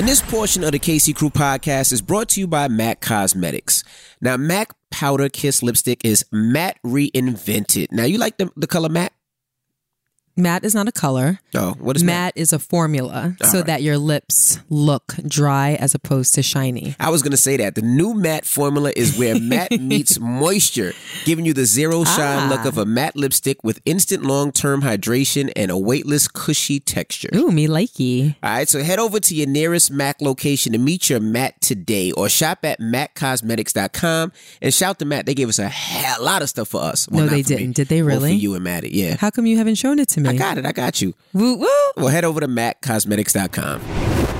And this portion of the KC Crew podcast is brought to you by MAC Cosmetics. Now, MAC Powder Kiss Lipstick is matte reinvented. Now, you like the, the color matte? Matte is not a color. Oh, what is matte? Matte is a formula so right. that your lips look dry as opposed to shiny. I was going to say that. The new matte formula is where matte meets moisture, giving you the zero shine Ah. look of a matte lipstick with instant long term hydration and a weightless, cushy texture. Ooh, me likey. All right, so head over to your nearest MAC location to meet your Matt today or shop at MacCosmetics.com and shout to Matt. They gave us a hell lot of stuff for us. No, they didn't. Did they Well, really? for you and Maddie, yeah. How come you haven't shown it to me? I got it. I got you. Woo woo. Well, head over to MacCosmetics.com.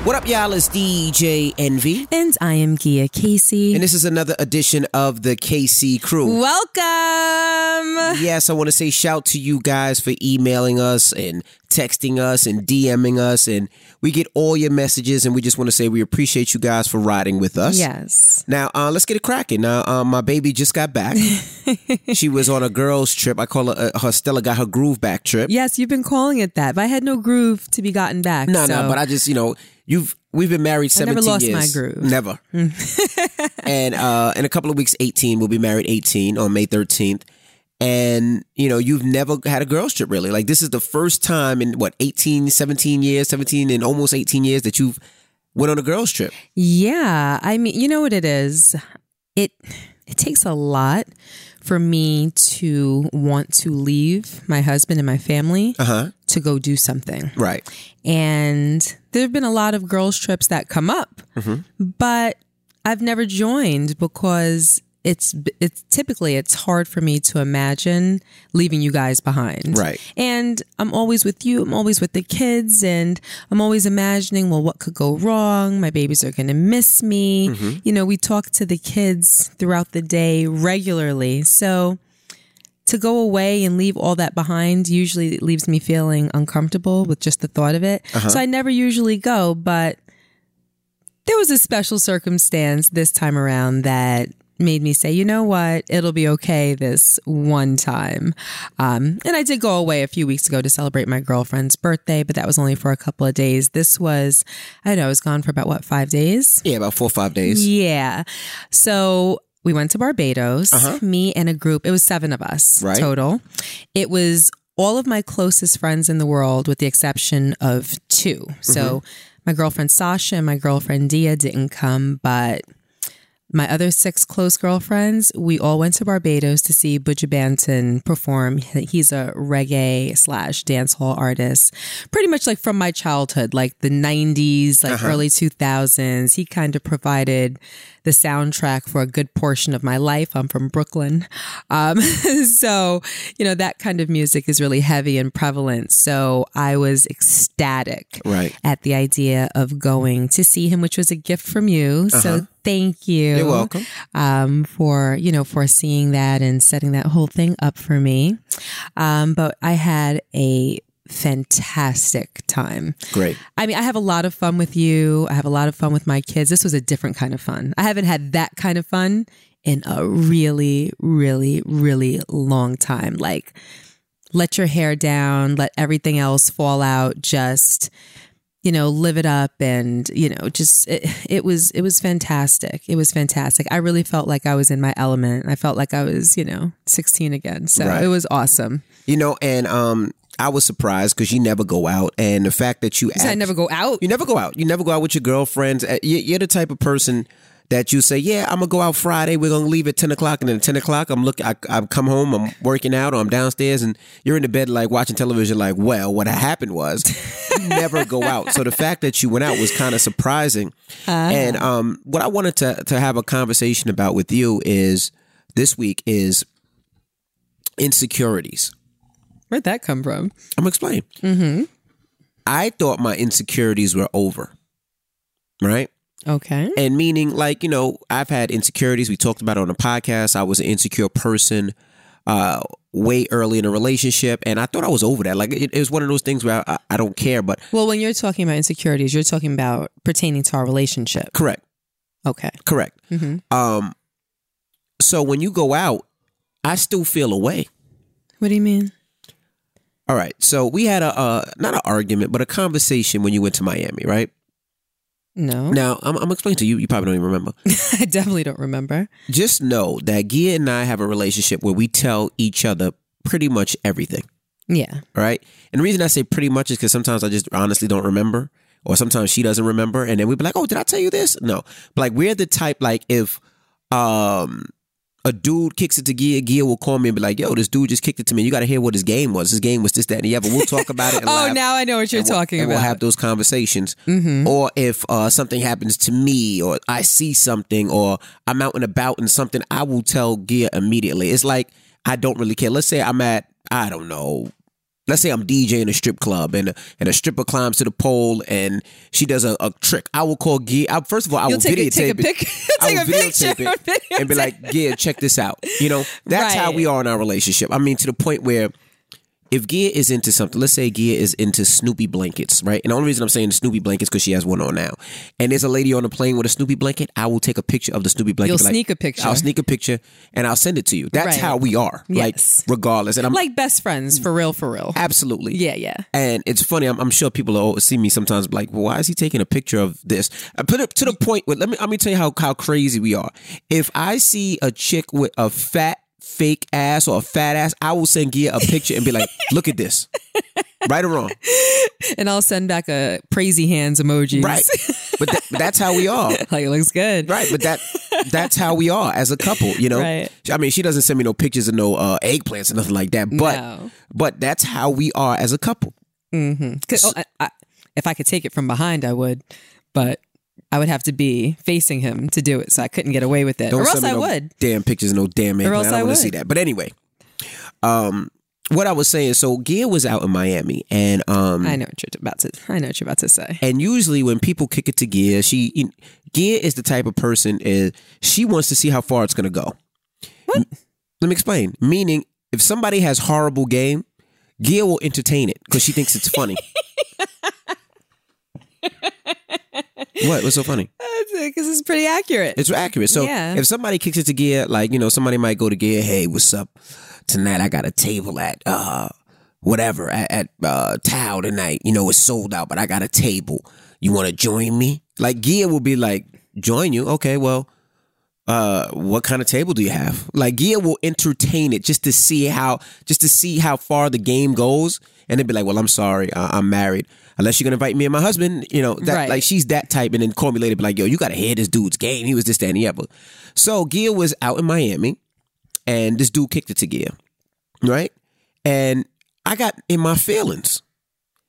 What up, y'all? It's DJ Envy. And I am Gia Casey. And this is another edition of the KC Crew. Welcome. Yes, I want to say shout to you guys for emailing us and texting us and DMing us. And we get all your messages, and we just want to say we appreciate you guys for riding with us. Yes. Now, uh, let's get it cracking. Now, um, my baby just got back. she was on a girls' trip. I call her, uh, her Stella got her groove back trip. Yes, you've been calling it that, but I had no groove to be gotten back. No, so. no, but I just, you know, you've we've been married I never 17 lost my years. groove. Never. and uh, in a couple of weeks, 18, we'll be married 18 on May 13th. And, you know, you've never had a girls' trip really. Like, this is the first time in what, 18, 17 years, 17 and almost 18 years that you've went on a girls' trip. Yeah, I mean, you know what it is. It it takes a lot for me to want to leave my husband and my family Uh huh. to go do something. Right. And there have been a lot of girls trips that come up, but I've never joined because it's it's typically it's hard for me to imagine leaving you guys behind. Right. And I'm always with you, I'm always with the kids and I'm always imagining, well what could go wrong? My babies are going to miss me. Mm-hmm. You know, we talk to the kids throughout the day regularly. So to go away and leave all that behind usually leaves me feeling uncomfortable with just the thought of it. Uh-huh. So I never usually go, but there was a special circumstance this time around that made me say, you know what, it'll be okay this one time. Um, and I did go away a few weeks ago to celebrate my girlfriend's birthday, but that was only for a couple of days. This was, I don't know, I was gone for about what, five days? Yeah, about four or five days. Yeah. So we went to Barbados, me and a group, it was seven of us Right. total. It was all of my closest friends in the world, with the exception of two. So my girlfriend Sasha and my girlfriend Dia didn't come, but my other six close girlfriends, we all went to Barbados to see Buju Banton perform. He's a reggae slash dancehall artist, pretty much like from my childhood, like the 90s, like uh-huh. early 2000s. He kind of provided the soundtrack for a good portion of my life. I'm from Brooklyn. Um, so, you know, that kind of music is really heavy and prevalent. So I was ecstatic Right. at the idea of going to see him, which was a gift from you. So thank you. You're welcome. Um, for, you know, for seeing that and setting that whole thing up for me. Um, but I had a fantastic time. Great. I mean, I have a lot of fun with you. I have a lot of fun with my kids. This was a different kind of fun. I haven't had that kind of fun in a really, really, really long time. Like, let your hair down, let everything else fall out, just you know, live it up and, you know, just it, it was it was fantastic. It was fantastic. I really felt like I was in my element. I felt like I was, you know, 16 again. So Right. it was awesome. You know, and um, I was surprised because you never go out, and the fact that you You said I never go out. you never go out. You never go out with your girlfriends. Uh, you- You're the type of person that you say, "Yeah, I'm gonna go out Friday. We're gonna leave at ten o'clock, and then at ten o'clock, I'm look. I, I come home. I'm working out, or I'm downstairs, and you're in the bed like watching television. Like, well, what happened was you never go out. So the fact that you went out was kind of surprising. And um, what I wanted to to have a conversation about with you is this week is insecurities. Where'd that come from? I'm gonna explain. Mm-hmm. I thought my insecurities were over. Right? Okay. And meaning, like, you know, I've had insecurities. We talked about it on the podcast. I was an insecure person uh, way early in a relationship, and I thought I was over that. Like, it, it was one of those things where I, I don't care, but Well, when you're talking about insecurities, you're talking about pertaining to our relationship. correct, Okay. correct. hmm Um, so when you go out, I still feel away. What do you mean? All right. So we had a uh, not an argument, but a conversation when you went to Miami, right? No, Now, I'm, I'm explaining to you. You probably don't even remember. I definitely don't remember. Just know that Gia and I have a relationship where we tell each other pretty much everything. Yeah. All right. And the reason I say pretty much is because sometimes I just honestly don't remember, or sometimes she doesn't remember, and then we'd be like, "Oh, did I tell you this?" No. But like we're the type like if um a dude kicks it to Gia, Gia will call me and be like, "Yo, this dude just kicked it to me. You got to hear what his game was. His game was this, that, and the other." We'll talk about it. Oh, laugh, now I know what you're we'll- talking and about. Mm-hmm. We'll have those conversations. Or if uh, something happens to me, or I see something, or I'm out and about and something, I will tell Gia immediately. It's like I don't really care. Let's say I'm at I don't know. Let's say I'm DJing a strip club and a, and a stripper climbs to the pole and she does a, a trick. I will call Gia. I, first of all, I You'll will take a- videotape take a it. pic- I will a picture videotape it or and be like, Gia, check this out. You know, that's how we are in our relationship. I mean, to the point where if Gia is into something, let's say Gia is into Snoopy blankets, right? And the only reason I'm saying Snoopy blankets because she has one on now. And there's a lady on the plane with a Snoopy blanket. I will take a picture of the Snoopy blanket. You'll be like, sneak a picture. I'll sneak a picture and I'll send it to you. That's Right. how we are. Yes. Like regardless, and I'm like best friends, for real, for real. absolutely Yeah, yeah. and it's funny. I'm, I'm sure people will see me sometimes like, well, why is he taking a picture of this? I put it to the point where let me let me tell you how how crazy we are. If I see a chick with a fat fake ass or a fat ass, I will send Gia a picture and be like, look at this, right or wrong, And I'll send back a crazy hands emoji. right? But, that, but that's how we are. like it looks good. Right, but that that's how we are as a couple, you know. Right. I mean, she doesn't send me no pictures of no uh, eggplants or nothing like that, but No. but that's how we are as a couple. 'Cause, oh, I, I, if I could take it from behind, I would, but I would have to be facing him to do it, so I couldn't get away with it. Don't or else I no would. Damn pictures no damn eggplant. else I don't I want to see that. But anyway, um, what I was saying. So Gia was out in Miami, and um, I know what you're about to. I know what you're about to say. and usually when people kick it to Gia, she you- Gia is the type of person is she wants to see how far it's gonna go. What? Let me explain. Meaning, if somebody has horrible game, Gia will entertain it because she thinks it's funny. what? What's so funny? Because it's pretty accurate. It's accurate. So Yeah. if somebody kicks it to Gia, like, you know, somebody might go to Gia, hey, what's up? Tonight I got a table at uh whatever, at, at uh Tao tonight. You know, it's sold out, but I got a table. You wanna join me? Like Gia will be like, join you? Okay, well, uh what kind of table do you have? Like Gia will entertain it just to see how just to see how far the game goes. And they'd be like, Well, I'm sorry, uh, I'm married. Unless you're gonna invite me and my husband, you know, that Right. like she's that type, and then call me later, be like, yo, you gotta hear this dude's game. He was this, that, and the other. So Gia was out in Miami, and this dude kicked it to Gia, right? And I got in my feelings.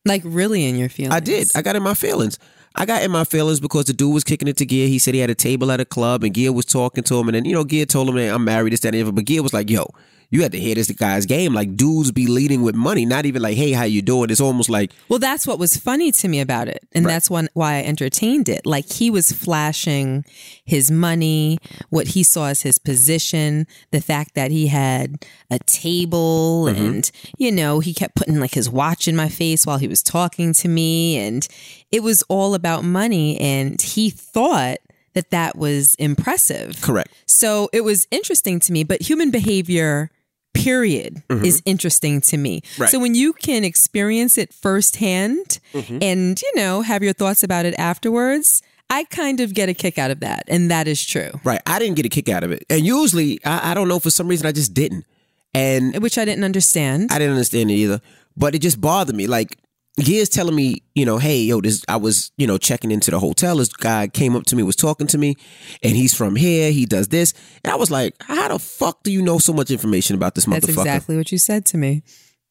like really in your feelings. I did. I got in my feelings. I got in my feelings because the dude was kicking it to Gia. He said he had a table at a club, and Gia was talking to him, and then you know Gia told him, "I'm married." This, that, and the other. But Gia was like, "Yo." You had to hear this guy's game. Like dudes be leading with money, not even like, "Hey, how you doing?" It's almost like, Well, that's what was funny to me about it. And that's one, why I entertained it. Like he was flashing his money, what he saw as his position, the fact that he had a table mm-hmm. and, you know, he kept putting like his watch in my face while he was talking to me. And it was all about money. And he thought that that was impressive. correct. So it was interesting to me, but human behavior period is interesting to me. Mm-hmm. Right. So when you can experience it firsthand Mm-hmm. and you know have your thoughts about it afterwards, I kind of get a kick out of that and that is true. Right. I didn't get a kick out of it. And usually, I, I don't know, for some reason, I just didn't. And Which I didn't understand. I didn't understand it either. But it just bothered me. Like, Gia's telling me, you know, hey, yo, this, I was, you know, checking into the hotel. This guy came up to me, was talking to me, and he's from here. He does this. And I was like, how the fuck do you know so much information about this That's motherfucker? exactly what you said to me.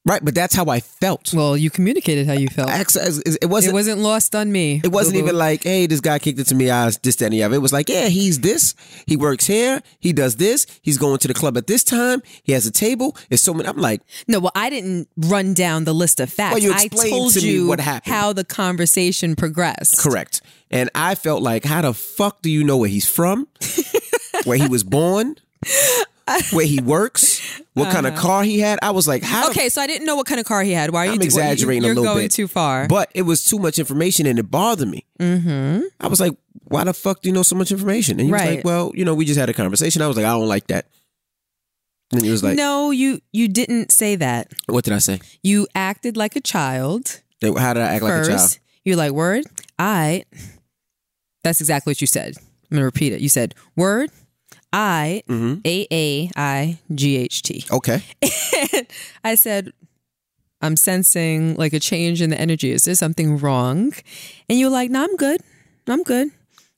Right. But that's how I felt. Well, you communicated how you felt. It wasn't. It wasn't lost on me. It wasn't Boo-boo. even like, hey, this guy kicked it to me. I was this, that, and the other. It was like, yeah, he's this. He works here. He does this. He's going to the club at this time. He has a table. It's so many. I'm like, No, well, I didn't run down the list of facts. Well, you I told to me you what happened. how the conversation progressed. correct. And I felt like, how the fuck do you know where he's from? where he was born? Where he works? What kind of car he had? I was like, how Uh-huh. Okay, so I didn't know what kind of car he had. Why are you I'm do- exaggerating You're a little going too far. But it was too much information and it bothered me. Mm-hmm. I was like, why the fuck do you know so much information? And he was like, well, you know, we just had a conversation. I was like, I don't like that. And he was like, no, you you didn't say that. what did I say? You acted like a child How did I act like a child? You're like, word, I. That's exactly what you said. I'm going to repeat it. You said, word, I, A A I G H T. Okay. I said, I'm sensing like a change in the energy. Is there something wrong? And you're like, no, I'm good. I'm good.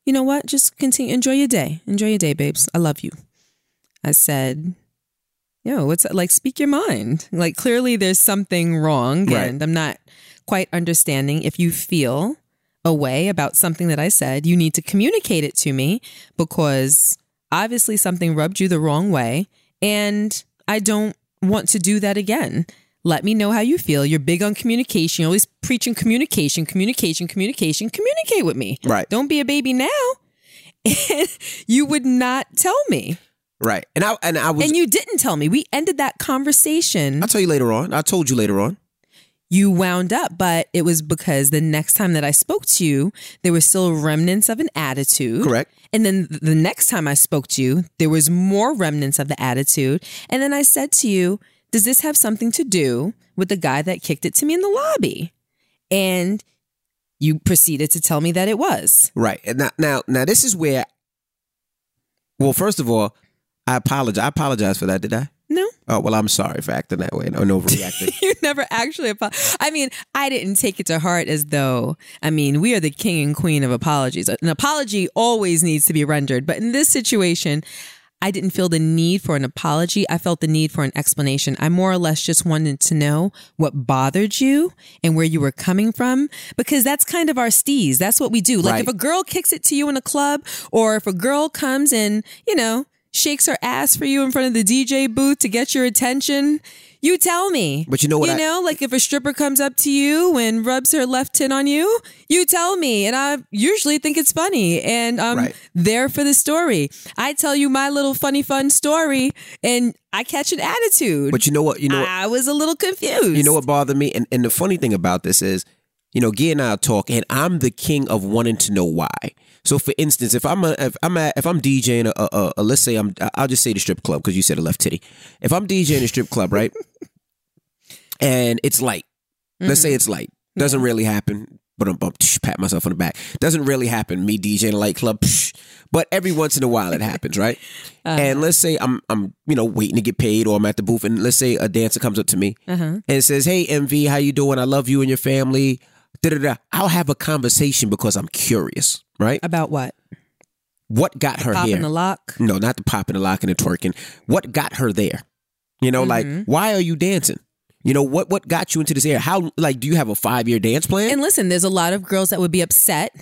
You know what? Just continue. Enjoy your day. Enjoy your day, babes. I love you. I said, yo, what's that? like, speak your mind. Like, clearly there's something wrong. Right. And I'm not quite understanding if you feel a way about something that I said, you need to communicate it to me because obviously something rubbed you the wrong way. And I don't want to do that again. Let me know how you feel. You're big on communication. You're always preaching communication, communication, communication. Communicate with me. Right. Don't be a baby now. you would not tell me. Right. And I and I was And you didn't tell me. We ended that conversation. I'll tell you later on. I told you later on. You wound up, but it was because the next time that I spoke to you, there was still remnants of an attitude. Correct. And then the next time I spoke to you, there was more remnants of the attitude. And then I said to you, Does this have something to do with the guy that kicked it to me in the lobby? And you proceeded to tell me that it was. Right. And now now now this is where well, first of all, I apologize. I apologize for that, did I? No, Oh well, I'm sorry for acting that way and overreacting. you never actually apologized. I mean, I didn't take it to heart as though, I mean, we are the king and queen of apologies. An apology always needs to be rendered. But in this situation, I didn't feel the need for an apology. I felt the need for an explanation. I more or less just wanted to know what bothered you and where you were coming from because that's kind of our steez. That's what we do. Like Right. if a girl kicks it to you in a club or if a girl comes and, you know, shakes her ass for you in front of the DJ booth to get your attention, you tell me. But you know what You I- know, like if a stripper comes up to you and rubs her left tin on you, you tell me. And I usually think it's funny and I'm Right. there for the story. I tell you my little funny, fun story and I catch an attitude. but you know what? You know what? I was a little confused. You know what bothered me? And and the funny thing about this is, you know, Gia and I talking, and I'm the king of wanting to know why. So, for instance, if I'm a, if I'm a, if I'm DJing a, a, a let's say I'm I'll just say the strip club because you said a left titty. If I'm DJing a strip club, right, and it's light, let's say mm-hmm. it's light, doesn't really happen. But I'm pat myself on the back. Doesn't really happen. Me DJing a light club, psh, but every once in a while it happens, right? Uh-huh. And let's say I'm I'm you know waiting to get paid, or I'm at the booth, and let's say a dancer comes up to me uh-huh. and says, "Hey, Envy, how you doing? I love you and your family." Da da da. I'll have a conversation because I'm curious, right? About what? What got her Popping here? the lock? No, not the popping, the lock and the twerking. What got her there? You know, like mm-hmm. why are you dancing? You know what? What got you into this area? How like do you have a five year dance plan? And listen, there's a lot of girls that would be upset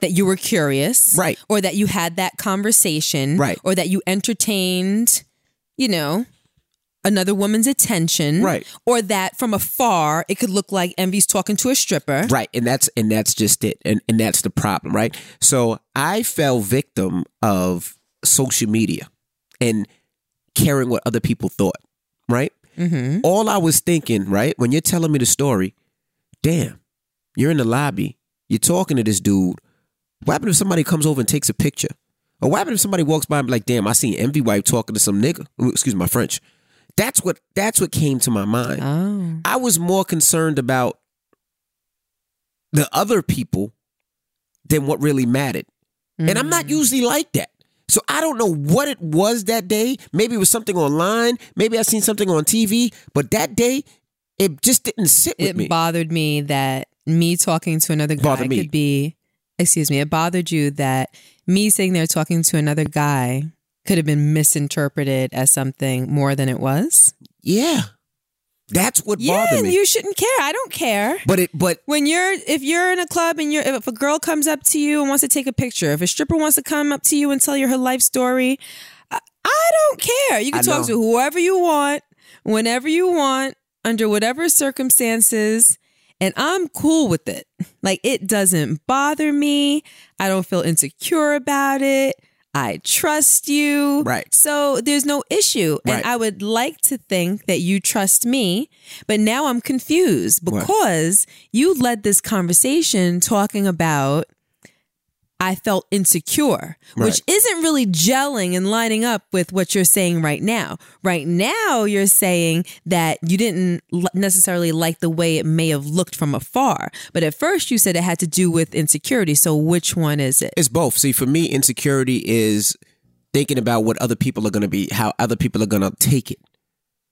that you were curious. Right. Or that you had that conversation. Right. Or that you entertained, you know, another woman's attention. Right. Or that from afar it could look like Envy's talking to a stripper. Right, and that's and that's just it, and and that's the problem, right? So I fell victim of social media and caring what other people thought, right? Mm-hmm. All I was thinking, right, when you're telling me the story, damn, you're in the lobby, you're talking to this dude. What happened if somebody comes over and takes a picture? Or what happened if somebody walks by and be like, damn, I seen Envy Wife talking to some nigga? Excuse my French. That's what that's what came to my mind. Oh. I was more concerned about the other people than what really mattered. And I'm not mm. usually like that. So I don't know what it was that day. Maybe it was something online. Maybe I seen something on TV. But that day, it just didn't sit with It me. bothered me that me talking to another guy could be excuse me, it bothered you that me sitting there talking to another guy could have been misinterpreted as something more than it was. yeah, that's what Yeah, bothered me. you shouldn't care. I don't care. but it, but When you're if you're in a club and you're if a girl comes up to you and wants to take a picture, if a stripper wants to come up to you and tell you her life story, I, I don't care. You can I talk know. to whoever you want, whenever you want, under whatever circumstances, and I'm cool with it. Like it doesn't bother me. I don't feel insecure about it. I trust you. Right. So there's no issue. Right. And I would like to think that you trust me, but now I'm confused What? because you led this conversation talking about I felt insecure, which isn't really gelling and lining up with what you're saying right now. Right now, you're saying that you didn't necessarily like the way it may have looked from afar. But at first, you said it had to do with insecurity. So, which one is it? It's both. See, for me, insecurity is thinking about what other people are going to be, how other people are going to take it.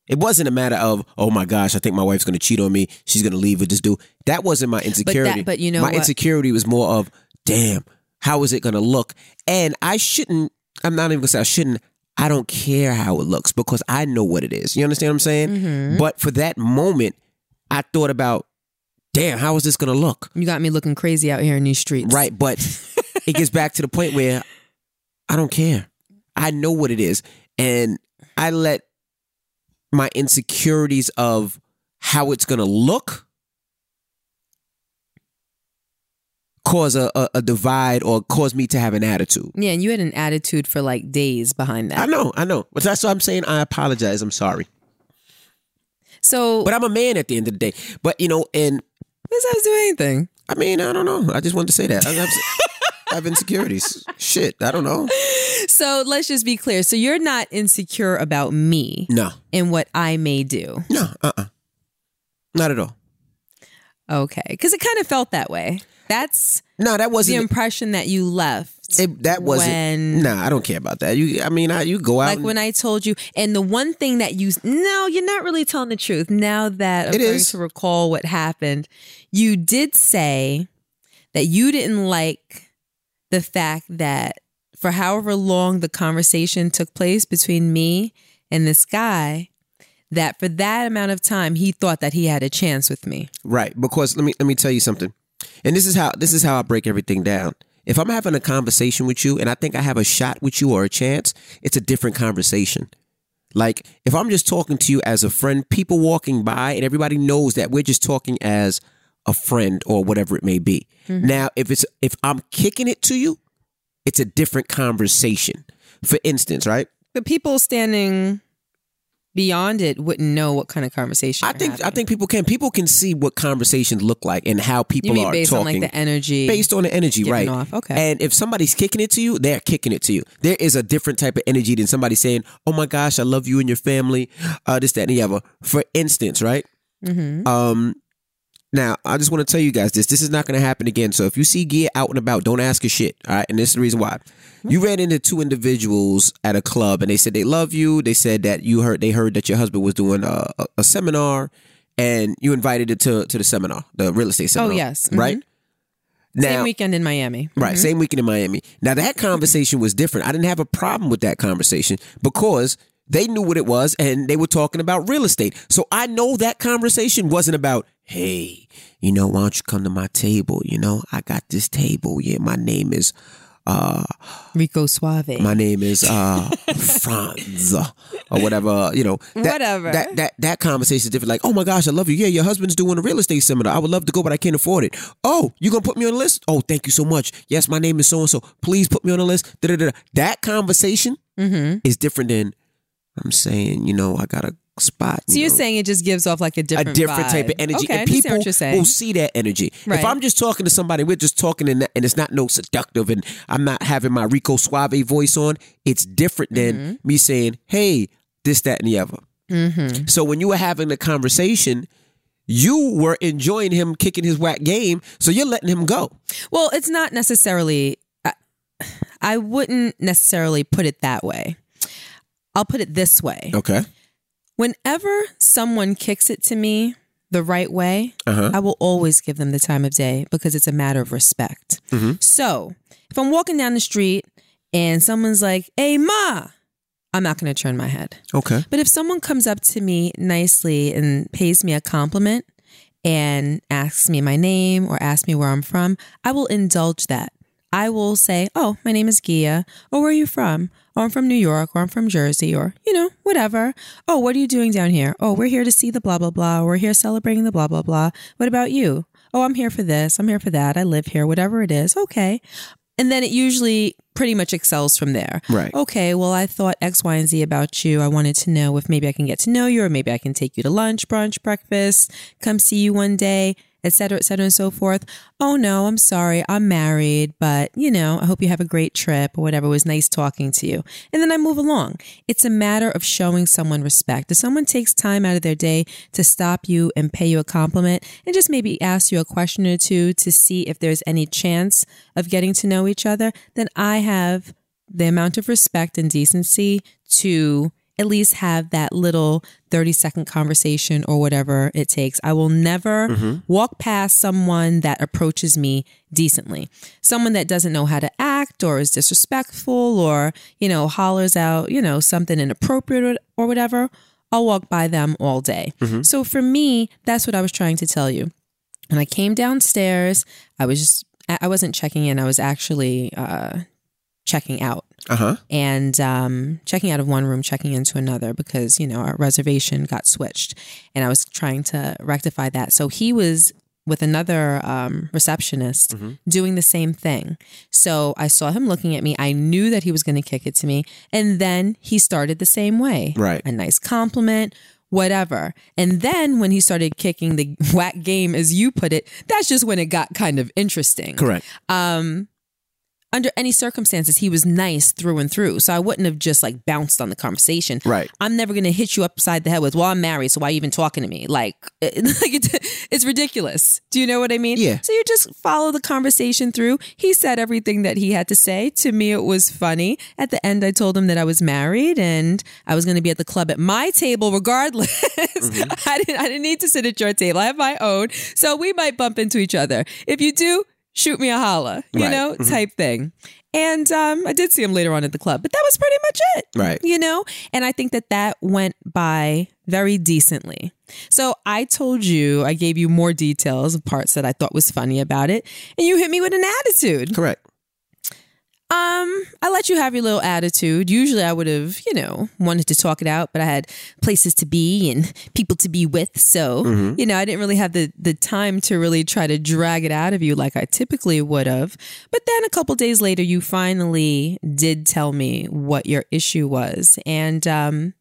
It wasn't a matter of, oh my gosh, I think my wife's going to cheat on me. She's going to leave with this dude. That wasn't my insecurity. but you know my what? insecurity was more of, damn, how is it going to look? And I shouldn't. I'm not even going to say I shouldn't. I don't care how it looks because I know what it is. You understand what I'm saying? Mm-hmm. But for that moment, I thought about, damn, how is this going to look? You got me looking crazy out here in these streets. Right, but it gets back to the point where I don't care. I know what it is, and I let my insecurities of how it's gonna look cause a, a, a divide or cause me to have an attitude. Yeah, and you had an attitude for like days behind that. I know, I know, but that's what I'm saying. I apologize. I'm sorry, So, but I'm a man at the end of the day. But you know, and this has to do anything. I mean, I don't know. I just wanted to say that I have, I have insecurities. Shit, I don't know. So let's just be clear. So you're not insecure about me No, and what I may do. no, uh, uh not at all. Okay. Because it kind of felt that way. That's No, that wasn't. the impression that you left. It, that wasn't. when- nah, I don't care about that. You, I mean, I, you go out. Like and- when I told you, and the one thing that you, no, you're not really telling the truth. Now that I'm It going is. to recall what happened, you did say that you didn't like the fact that for however long the conversation took place between me and this guy, that for that amount of time he thought that he had a chance with me. right, because let me let me tell you something, and this is how this is how I break everything down. If I'm having a conversation with you, and I think I have a shot with you or a chance, it's a different conversation. Like if I'm just talking to you as a friend, people walking by, and everybody knows that we're just talking as a friend or whatever it may be. Mm-hmm. Now, if it's if I'm kicking it to you, it's a different conversation. For instance, right? The people standing beyond it wouldn't know what kind of conversation. I think I think people can. People can see what conversations look like and how people you mean are based talking on like the energy. based on the energy, right? off. Okay. And if somebody's kicking it to you, they're kicking it to you. There is a different type of energy than somebody saying, "Oh my gosh, I love you and your family," uh, this, that, and the other. For instance, right? Mhm. Um, now I just want to tell you guys this: this is not going to happen again. So if you see Gia out and about, don't ask a shit. All right, and this is the reason why. Hmm? You ran into two individuals at a club, and they said they love you. They said that you heard they heard that your husband was doing a, a, a seminar, and you invited it to to the seminar, the real estate oh, seminar. Oh, yes. right. Mm-hmm. Now, Same weekend in Miami. Right, mm-hmm. same weekend in Miami. Now that conversation was different. I didn't have a problem with that conversation because they knew what it was and they were talking about real estate. So I know that conversation wasn't about, hey, you know, why don't you come to my table? You know, I got this table. Yeah, my name is uh Rico Suave. my name is uh Franz or whatever, you know. That, Whatever. That that that conversation is different. Like, oh my gosh, I love you. Yeah, your husband's doing a real estate seminar. I would love to go, but I can't afford it. Oh, you gonna put me on the list? Oh, thank you so much. Yes, my name is so and so. Please put me on the list. Da-da-da-da. That conversation mm-hmm. is different than I'm saying, you know, I got a spot. So you you're know saying it just gives off like a different a different, different type of energy, Okay, and people what you're saying. will see that energy. Right. If I'm just talking to somebody, we're just talking, and, and it's not no seductive, and I'm not having my Rico Suave voice on. It's different than Mm-hmm. me saying, "Hey, this, that, and the other." mm-hmm. So when you were having the conversation, you were enjoying him kicking his whack game, so you're letting him go. Well, it's not necessarily. I, I wouldn't necessarily put it that way. I'll put it this way. Okay. Whenever someone kicks it to me the right way, Uh huh. I will always give them the time of day because it's a matter of respect. Mhm. So if I'm walking down the street and someone's like, hey, Ma, I'm not going to turn my head. Okay. But if someone comes up to me nicely and pays me a compliment and asks me my name or asks me where I'm from, I will indulge that. I will say, Oh, my name is Gia. or where are you from? Oh, I'm from New York or I'm from Jersey or, you know, whatever. Oh, what are you doing down here? Oh, we're here to see the blah, blah, blah. We're here celebrating the blah, blah, blah. What about you? Oh, I'm here for this. I'm here for that. I live here, whatever it is. Okay. And then it usually pretty much excels from there. Right. Okay, well, I thought X, Y, and Z about you. I wanted to know if maybe I can get to know you or maybe I can take you to lunch, brunch, breakfast, come see you one day, et cetera, et cetera, and so forth. Oh no, I'm sorry, I'm married, but you know, I hope you have a great trip or whatever. It was nice talking to you. And then I move along. It's a matter of showing someone respect. If someone takes time out of their day to stop you and pay you a compliment and just maybe ask you a question or two to see if there's any chance of getting to know each other, then I have the amount of respect and decency to at least have that little 30 second conversation or whatever it takes. I will never walk past someone that approaches me decently. Someone that doesn't know how to act or is disrespectful or, you know, hollers out, you know, something inappropriate or whatever. I'll walk by them all day. So for me, that's what I was trying to tell you. When I came downstairs, I was just, I I wasn't checking in. I was actually uh, checking out Uh huh. and um, checking out of one room, checking into another because, you know, our reservation got switched. And I was trying to rectify that. So he was with another um, receptionist doing the same thing. So I saw him looking at me. I knew that he was going to kick it to me. And then he started the same way. Right. A nice compliment. Whatever. And then when he started kicking the whack game, as you put it, that's just when it got kind of interesting Correct. Under any circumstances, he was nice through and through. So I wouldn't have just like bounced on the conversation. Right. I'm never going to hit you upside the head with, well, I'm married, so why are you even talking to me? Like, it, like it, it's ridiculous. Do you know what I mean? Yeah. So you just follow the conversation through. He said everything that he had to say. To me, it was funny. At the end, I told him that I was married and I was going to be at the club at my table regardless. Mm-hmm. I, didn't, I didn't need to sit at your table. I have my own. So we might bump into each other. If you do, shoot me a holla, you Right. know, type thing. And um, I did see him later on at the club, but that was pretty much it. Right. You know, and I think that that went by very decently. So I told you, I gave you more details of parts that I thought was funny about it, and you hit me with an attitude. Correct. Um, I let you have your little attitude. Usually I would have, you know, wanted to talk it out, but I had places to be and people to be with. So, you know, I didn't really have the the time to really try to drag it out of you like I typically would have. But then a couple days later you finally did tell me what your issue was. And um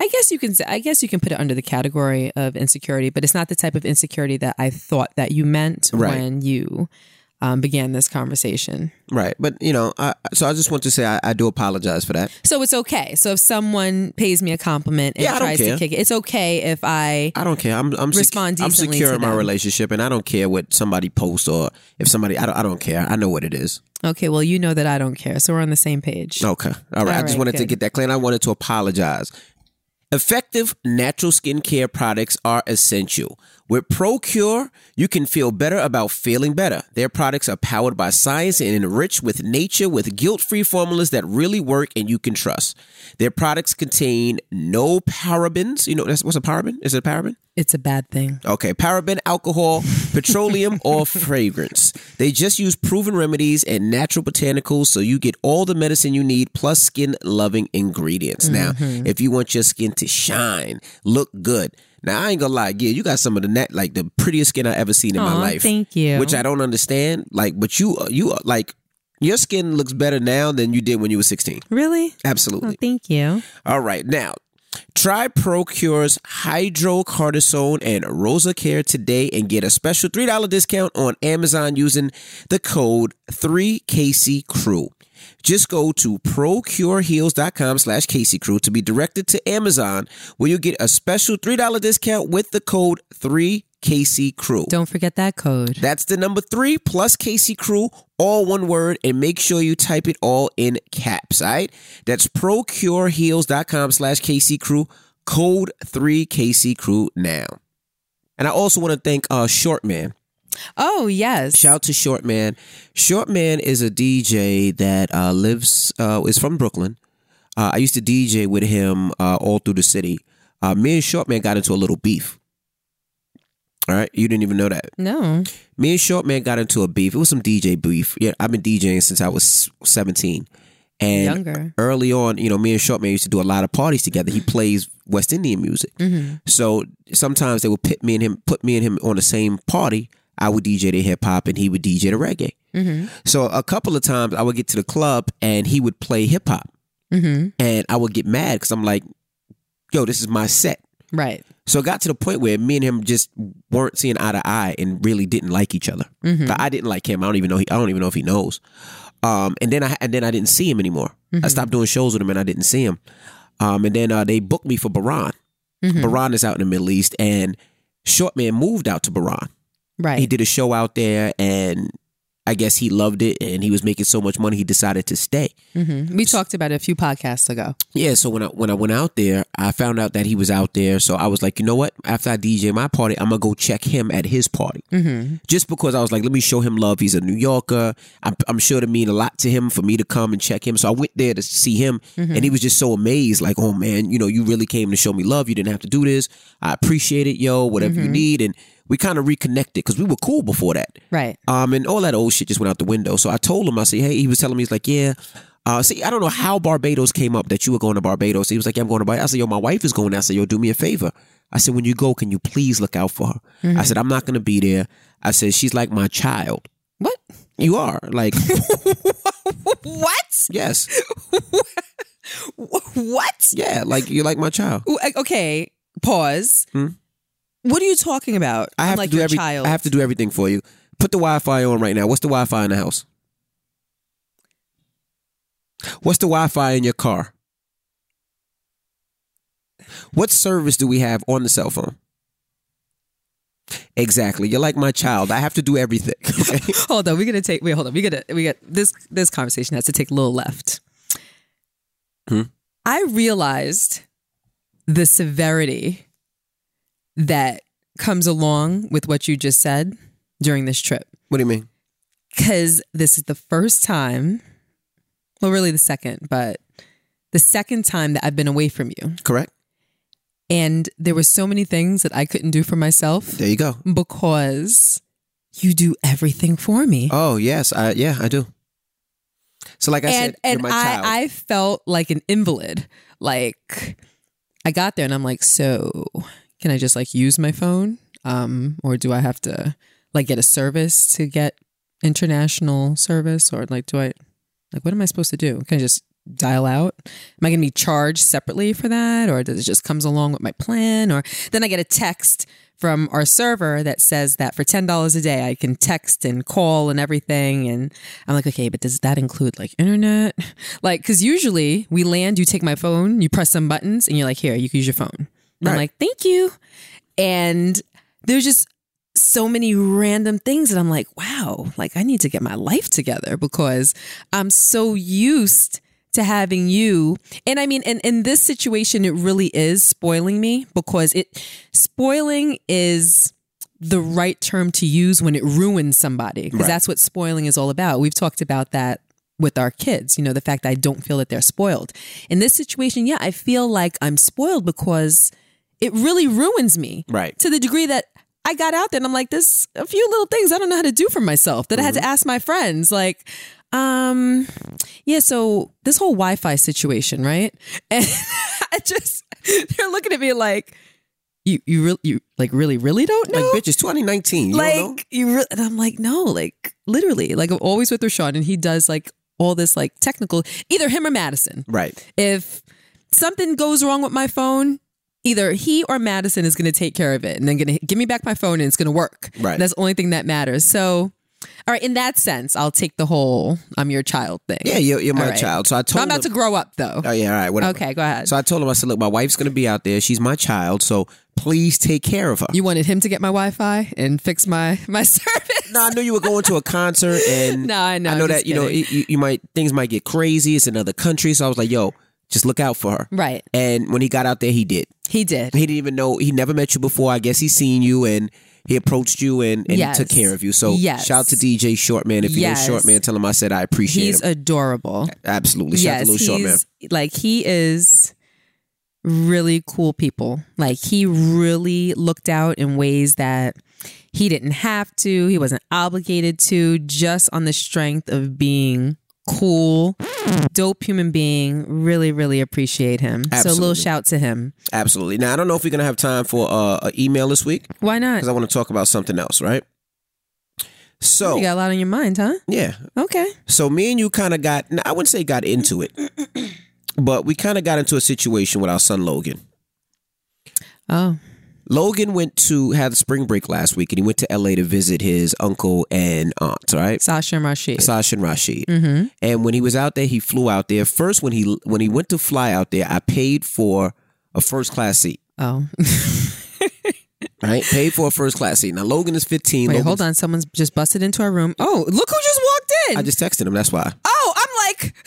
I guess you can I guess you can put it under the category of insecurity, but it's not the type of insecurity that I thought that you meant Right. when you um, began this conversation. Right. But, you know, I, so I just want to say I, I do apologize for that. So it's okay. So if someone pays me a compliment and Yeah, tries to kick it, it's okay if I. I don't care. I'm I'm, sec- Respond I'm secure in my relationship, and I don't care what somebody posts or if somebody. I don't. I don't care. I know what it is. Okay, well, you know that I don't care, so we're on the same page. Okay. All right. I just right, wanted to get that clear. And I wanted to apologize. Effective natural skincare products are essential. With ProCure, you can feel better about feeling better. Their products are powered by science and enriched with nature with guilt-free formulas that really work and you can trust. Their products contain no parabens. You know, that's what's a paraben? Is it a paraben? It's a bad thing. Okay, paraben, alcohol, petroleum, or fragrance. They just use proven remedies and natural botanicals so you get all the medicine you need plus skin loving ingredients. Now, mm-hmm. if you want your skin to shine, look good. Now, I ain't gonna lie, yeah, you got some of the net like the prettiest skin I ever seen in my life. thank you. Which I don't understand. Like, but you, uh, you uh, like your skin looks better now than you did when you were 16. Really? Oh, Absolutely. thank you. All right, now try ProCure's Hydrocortisone and Rosa Care today and get a special $3 discount on Amazon using the code 3KCCrew. Just go to procureheals.com slash KCCrew to be directed to Amazon where you'll get a special $3 discount with the code 3KCCrew. Don't forget that code. That's the number three plus Casey Crew, all one word, and make sure you type it all in caps, all right? That's procureheals.com slash Casey Crew, code 3KC Crew now. And I also want to thank uh, Short Man. Oh, yes. Shout out to Short Man. Short Man is a DJ that uh, lives, uh, is from Brooklyn. Uh, I used to DJ with him uh, all through the city. Uh, me and Short Man got into a little beef. All right, you didn't even know that. no. Me and Short Man got into a beef. It was some DJ beef. Yeah, I've been DJing since I was 17. And Younger. early on, you know, me and Short Man used to do a lot of parties together. He plays West Indian music. So sometimes they would put me and him put me and him on the same party. I would DJ the hip hop and he would DJ the reggae. So a couple of times I would get to the club and he would play hip hop. And I would get mad because I'm like, yo, this is my set. Right. So it got to the point where me and him just weren't seeing eye to eye and really didn't like each other. But I didn't like him. I don't even know. He, I don't even know if he knows. Um, and then I and then I didn't see him anymore. I stopped doing shows with him, and I didn't see him. Um, and then uh, they booked me for Bahrain. Baran is out in the Middle East, and Short Man moved out to Bahrain. Right. He did a show out there, and I guess he loved it, and he was making so much money, he decided to stay. hmm We talked about it a few podcasts ago. Yeah, so when I when I went out there, I found out that he was out there. So I was like, you know what? After I DJ my party, I'm gonna go check him at his party. Mm-hmm. Just because I was like, let me show him love. He's a New Yorker. I'm, I'm sure to mean a lot to him for me to come and check him. So I went there to see him, and he was just so amazed, like, oh man, you know, you really came to show me love. You didn't have to do this. I appreciate it, yo. Whatever you need, and we kind of reconnected because we were cool before that. Right. Um, and all that old shit just went out the window. So I told him, I said, hey, he was telling me, he's like, yeah. Uh, see, I don't know how Barbados came up that you were going to Barbados. He was like, yeah, I'm going to Barbados. I said, yo, my wife is going there. I said, yo, do me a favor. I said, when you go, can you please look out for her? I said, I'm not going to be there. I said, she's like my child. What? You are. Like, What? yes. What? Yeah, like you're like my child. Okay. Pause. What are you talking about? I I'm have like to do your every, child. I have to do everything for you. Put the Wi-Fi on right now. What's the Wi-Fi in the house? What's the Wi-Fi in your car? What service do we have on the cell phone? Exactly. You're like my child. I have to do everything. Okay? hold on, we're gonna take. Wait, hold on. We gotta. We got this. This conversation has to take a little left. Hmm? I realized the severity that comes along with what you just said during this trip, what do you mean? because this is the first time. Well, really the second, but the second time that I've been away from you, Correct. and there were so many things that I couldn't do for myself There you go. because you do everything for me. Oh yes, I yeah I do. So like I and said, and you're my child. I, I felt like an invalid. Like I got there and I'm like, so can I just like use my phone? Um, or do I have to like get a service to get international service? Or like do I like what am I supposed to do? Can I just dial out? Am I gonna be charged separately for that? Or does it just comes along with my plan? Or then I get a text from our server that says that for ten dollars a day I can text and call and everything. And I'm like, okay, but does that include like internet? Like, because usually we land, you take my phone, you press some buttons, and you're like, here, you can use your phone. And I'm like, thank you. And there's just so many random things that I'm like, wow, like I need to get my life together because I'm so used to having you. And I mean, in, in this situation, it really is spoiling me because it spoiling is the right term to use when it ruins somebody because Right. that's what spoiling is all about. We've talked about that with our kids, you know, the fact that I don't feel that they're spoiled. In this situation, yeah, I feel like I'm spoiled because it really ruins me right. to the degree that I got out there and I'm like, there's a few little things I don't know how to do for myself that I had to ask my friends. Like, um, yeah, so this whole Wi Fi situation, right? And I just, they're looking at me like, you, you really, you like really, really don't know? Like bitch, it's 2019. You like you re- and I'm like, no, like literally, like I'm always with RaShaun and he does like all this like technical, either him or Madison. Right. If something goes wrong with my phone, either he or Madison is going to take care of it and then going to give me back my phone and it's going to work. Right. That's the only thing that matters. So, all right, in that sense, I'll take the whole I'm your child thing. Yeah, you're, you're my right. child. So I told I'm about him, to grow up though. Oh yeah, all right, whatever. Okay, go ahead. So I told him, I said, look, my wife's gonna be out there. She's my child, so please take care of her. you wanted him to get my Wi-Fi and fix my my service. no, I knew you were going to a concert, and No, I know, I know I'm that you know it, you, you might things might get crazy. It's another country, so I was like, yo, just look out for her. Right. And when he got out there, he did. He did. He didn't even know he never met you before. I guess he seen you and he approached you and, and Yes. he took care of you. So Yes. shout out to DJ Shortman. If you know Yes. Shortman, tell him I said I appreciate He's him. adorable. Absolutely. Shout out yes, to little Shortman. like he is really cool people. Like he really looked out in ways that he didn't have to. He wasn't obligated to just on the strength of being cool, dope human being. Really, really appreciate him. So a little shout to him. Absolutely. Now I don't know if we're gonna have time for uh, an email this week Why not? because I want to talk about something else, right? So You got a lot on your mind, huh? yeah, Okay. so me and you kind of got. I wouldn't say got into it, but we kind of got into a situation with our son Logan. Oh, Logan went to have the spring break last week, and he went to LA to visit his uncle and aunt. Right, Sasha and Rashid. Sasha and Rashid. Mm-hmm. And when he was out there, he flew out there. First, when he when he went to fly out there, I paid for a first class seat. oh, Right, paid for a first class seat. Now Logan is fifteen. wait, Logan's- hold on. Someone's just busted into our room. Oh, look who just walked in. I just texted him. That's why. oh, I'm like.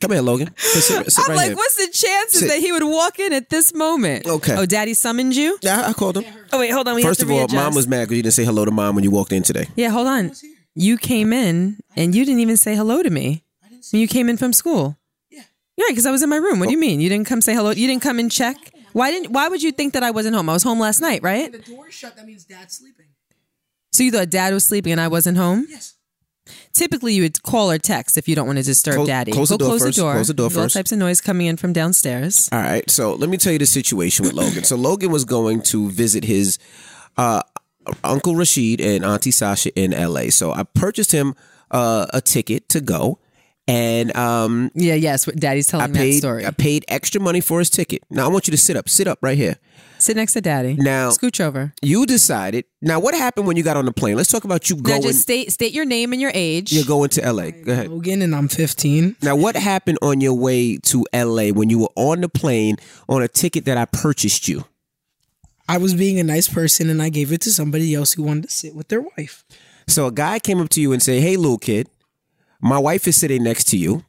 Come here, Logan. Sit, sit, sit I'm right like, here. what's the chances Sit. that he would walk in at this moment? Okay. Oh, daddy summoned you? Yeah, I called him. Oh, wait, hold on. We First have of to all, mom was mad because you didn't say hello to mom when you walked in today. Yeah, hold on. You came in and you didn't even say hello to me. When you came in from school. Yeah. Yeah, because I was in my room. What do you oh. mean? You didn't come say hello? You didn't come and check? Why didn't why would you think that I wasn't home? I was home last night, right? The door shut. That means dad's sleeping. So you thought dad was sleeping and I wasn't home? Yes. Typically you would call or text if you don't want to disturb Close- daddy. close the Go door close first. the door. Close the door There's all types of noise coming in from downstairs. All right, so let me tell you the situation with Logan. So Logan was going to visit his uh, uncle Rashid and auntie Sasha in L.A. So I purchased him uh, a ticket to go, and um, Yeah, yes. What daddy's I telling that paid story. I paid extra money for his ticket. Now I want you to sit up, sit up right here. Sit next to daddy. Now- scooch over. You decided. Now what happened when you got on the plane? Let's talk about you Now going. just state state your name and your age. You're going to L.A. Go ahead. Logan and I'm 15. Now, what happened on your way to LA when you were on the plane on a ticket that I purchased you? I was being a nice person and I gave it to somebody else who wanted to sit with their wife. So a guy came up to you and said, "Hey, little kid, my wife is sitting next to you,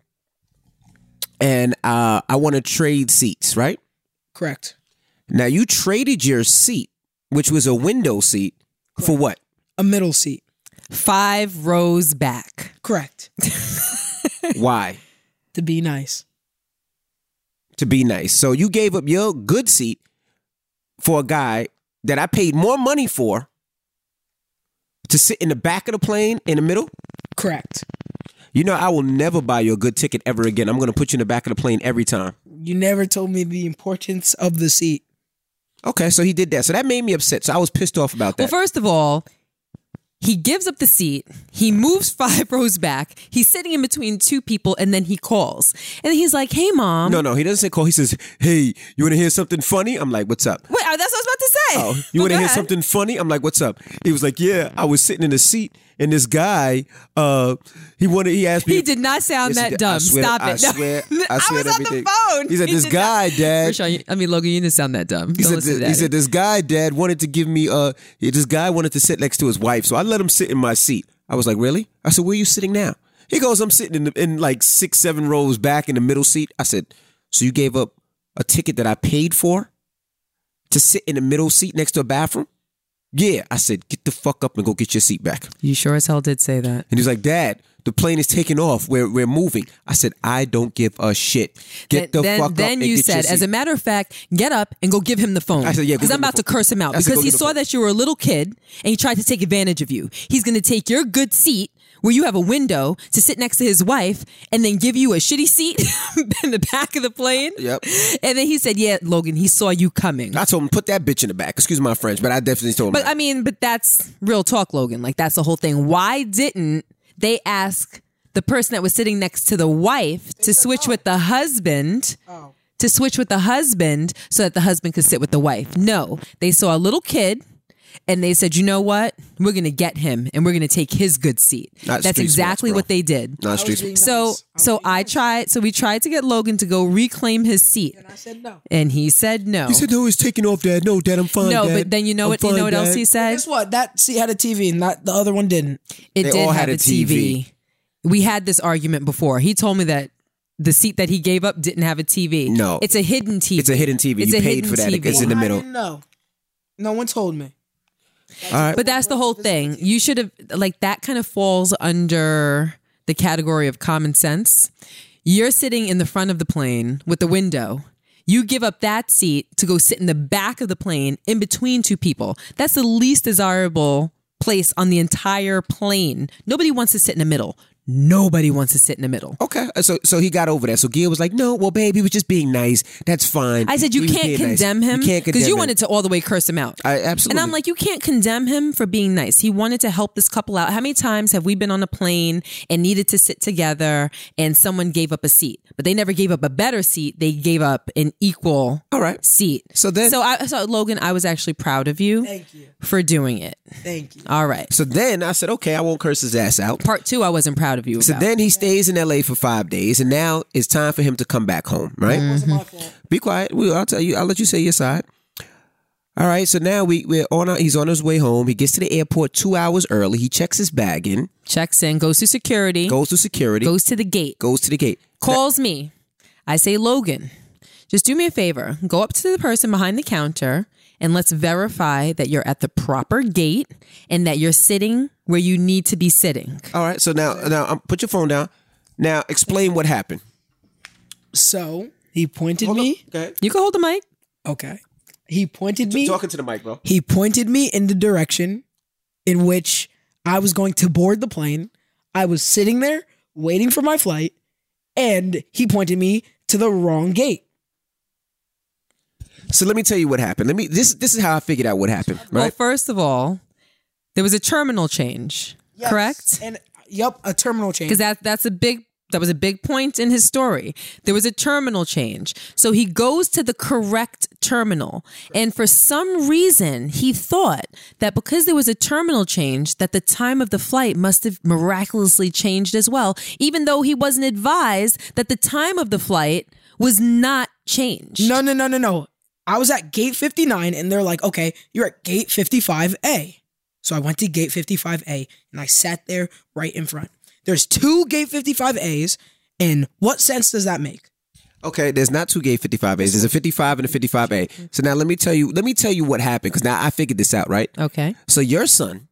and uh, I want to trade seats." Right Correct. now, you traded your seat, which was a window seat, for what? A middle seat. Five rows back. Correct. Why? To be nice. To be nice. So you gave up your good seat for a guy that I paid more money for to sit in the back of the plane in the middle. Correct. You know, I will never buy you a good ticket ever again. I'm going to put you in the back of the plane every time. You never told me the importance of the seat. Okay, so he did that. So that made me upset. So I was pissed off about that. Well, first of all, he gives up the seat. He moves five rows back. He's sitting in between two people, and then he calls. And he's like, "Hey, mom." no, no, he doesn't say call. He says, "Hey, you want to hear something funny?" I'm like, "What's up?" Wait, uh, that's what I was about to say. Oh, you want to hear ahead. something funny? I'm like, "What's up?" He was like, "Yeah, I was sitting in the seat, and this guy, uh, he wanted, he asked me." He did not sound Yes, that dumb. Swear- Stop I it. No. swear- I swear was on the phone. He said, "This guy, not- Dad." RaShaun, I mean, Logan, you didn't sound that dumb. He said, he said, this guy, dad, wanted to give me, uh, this guy wanted to sit next to his wife. So I let him sit in my seat. I was like, really? I said, where are you sitting now? He goes, I'm sitting in, the, in like six, seven rows back in the middle seat. I said, so you gave up a ticket that I paid for to sit in the middle seat next to a bathroom? Yeah. I said, get the fuck up and go get your seat back. you sure as hell did say that. And he's like, Dad, the plane is taking off. We're, we're moving. I said, I don't give a shit. Get the then, fuck up then and you said, as a matter of fact, get up and go give him the phone. I said, yeah, because I'm about to curse him out I because go he saw that you were a little kid and he tried to take advantage of you. He's going to take your good seat where you have a window to sit next to his wife and then give you a shitty seat in the back of the plane. Yep. And then he said, "Yeah, Logan, he saw you coming." I told him, put that bitch in the back. Excuse my French, but I definitely told him. But that. I mean, but that's real talk, Logan. Like that's the whole thing. Why didn't they ask the person that was sitting next to the wife to switch with the husband? Oh. To switch with the husband so that the husband could sit with the wife. No, they saw a little kid and they said, you know what? We're going to get him and we're going to take his good seat. Not That's exactly smarts, what they did. Not street was being So. I so being I tried, so we tried to get Logan to go reclaim his seat And I said no. and he said no. He said, "No, he's taking off, Dad. No, Dad, I'm fine." no, Dad. but then you know I'm what, you know what else he said? Guess what? That seat had a TV and that the other one didn't. It They did all had a a TV. TV. We had this argument before. He told me that the seat that he gave up didn't have a TV. No. it's a hidden TV. It's a hidden TV. It's You a paid hidden for that. TV. It's in the middle. didn't. No one told me. All right. But that's the whole thing. You should have like that kind of falls under the category of common sense. You're sitting in the front of the plane with the window. You give up that seat to go sit in the back of the plane in between two people. That's the least desirable place on the entire plane. Nobody wants to sit in the middle. Nobody wants to sit in the middle. Okay, uh, so so he got over that. So Gia was like, "No, well, babe, he was just being nice. That's fine." I said you He can't being nice. condemn him You can't condemn because you him. wanted to all the way curse him out. I absolutely. And I'm like, you can't condemn him for being nice. He wanted to help this couple out. How many times have we been on a plane and needed to sit together and someone gave up a seat, but they never gave up a better seat. They gave up an equal all right. seat. So then- so I, so Logan, I was actually proud of you, Thank you. for doing it. Thank you. All right. So then I said, "Okay, I won't curse his ass out." Part two, I wasn't proud of you. So about. then he stays in LA for five days, and now it's time for him to come back home. Right? Mm-hmm. wasn't my fault. Be quiet. We, I'll tell you. I'll let you say your side. All right. So now we we're on. Our, he's on his way home. He gets to the airport two hours early. He checks his bag in, checks in, goes to security, goes to security, goes to the gate, goes to the gate. calls me. I say, Logan, just do me a favor. Go up to the person behind the counter and let's verify that you're at the proper gate and that you're sitting where you need to be sitting. All right. So now now um, put your phone down. Now explain what happened. So he pointed me. Okay. You can hold the mic. Okay. He pointed me. Talking to the mic, bro. He pointed me in the direction in which I was going to board the plane. I was sitting there waiting for my flight, and he pointed me to the wrong gate. So let me tell you what happened. Let me. This this is how I figured out what happened. Well, first of all, there was a terminal change, correct? And yep, a terminal change. because that that's a big that was a big point in his story. There was a terminal change. So he goes to the correct terminal. And for some reason, he thought that because there was a terminal change that the time of the flight must have miraculously changed as well, even though he wasn't advised that the time of the flight was not changed. No, no, no, no, no. I was at gate 59 and they're like, okay, you're at gate 55A. So I went to gate 55A and I sat there right in front. There's two gate 55As. And what sense does that make? Okay, there's not two gate 55As. There's a 55 and a 55A. So now let me tell you, let me tell you what happened because now I figured this out, right? Okay. So your son,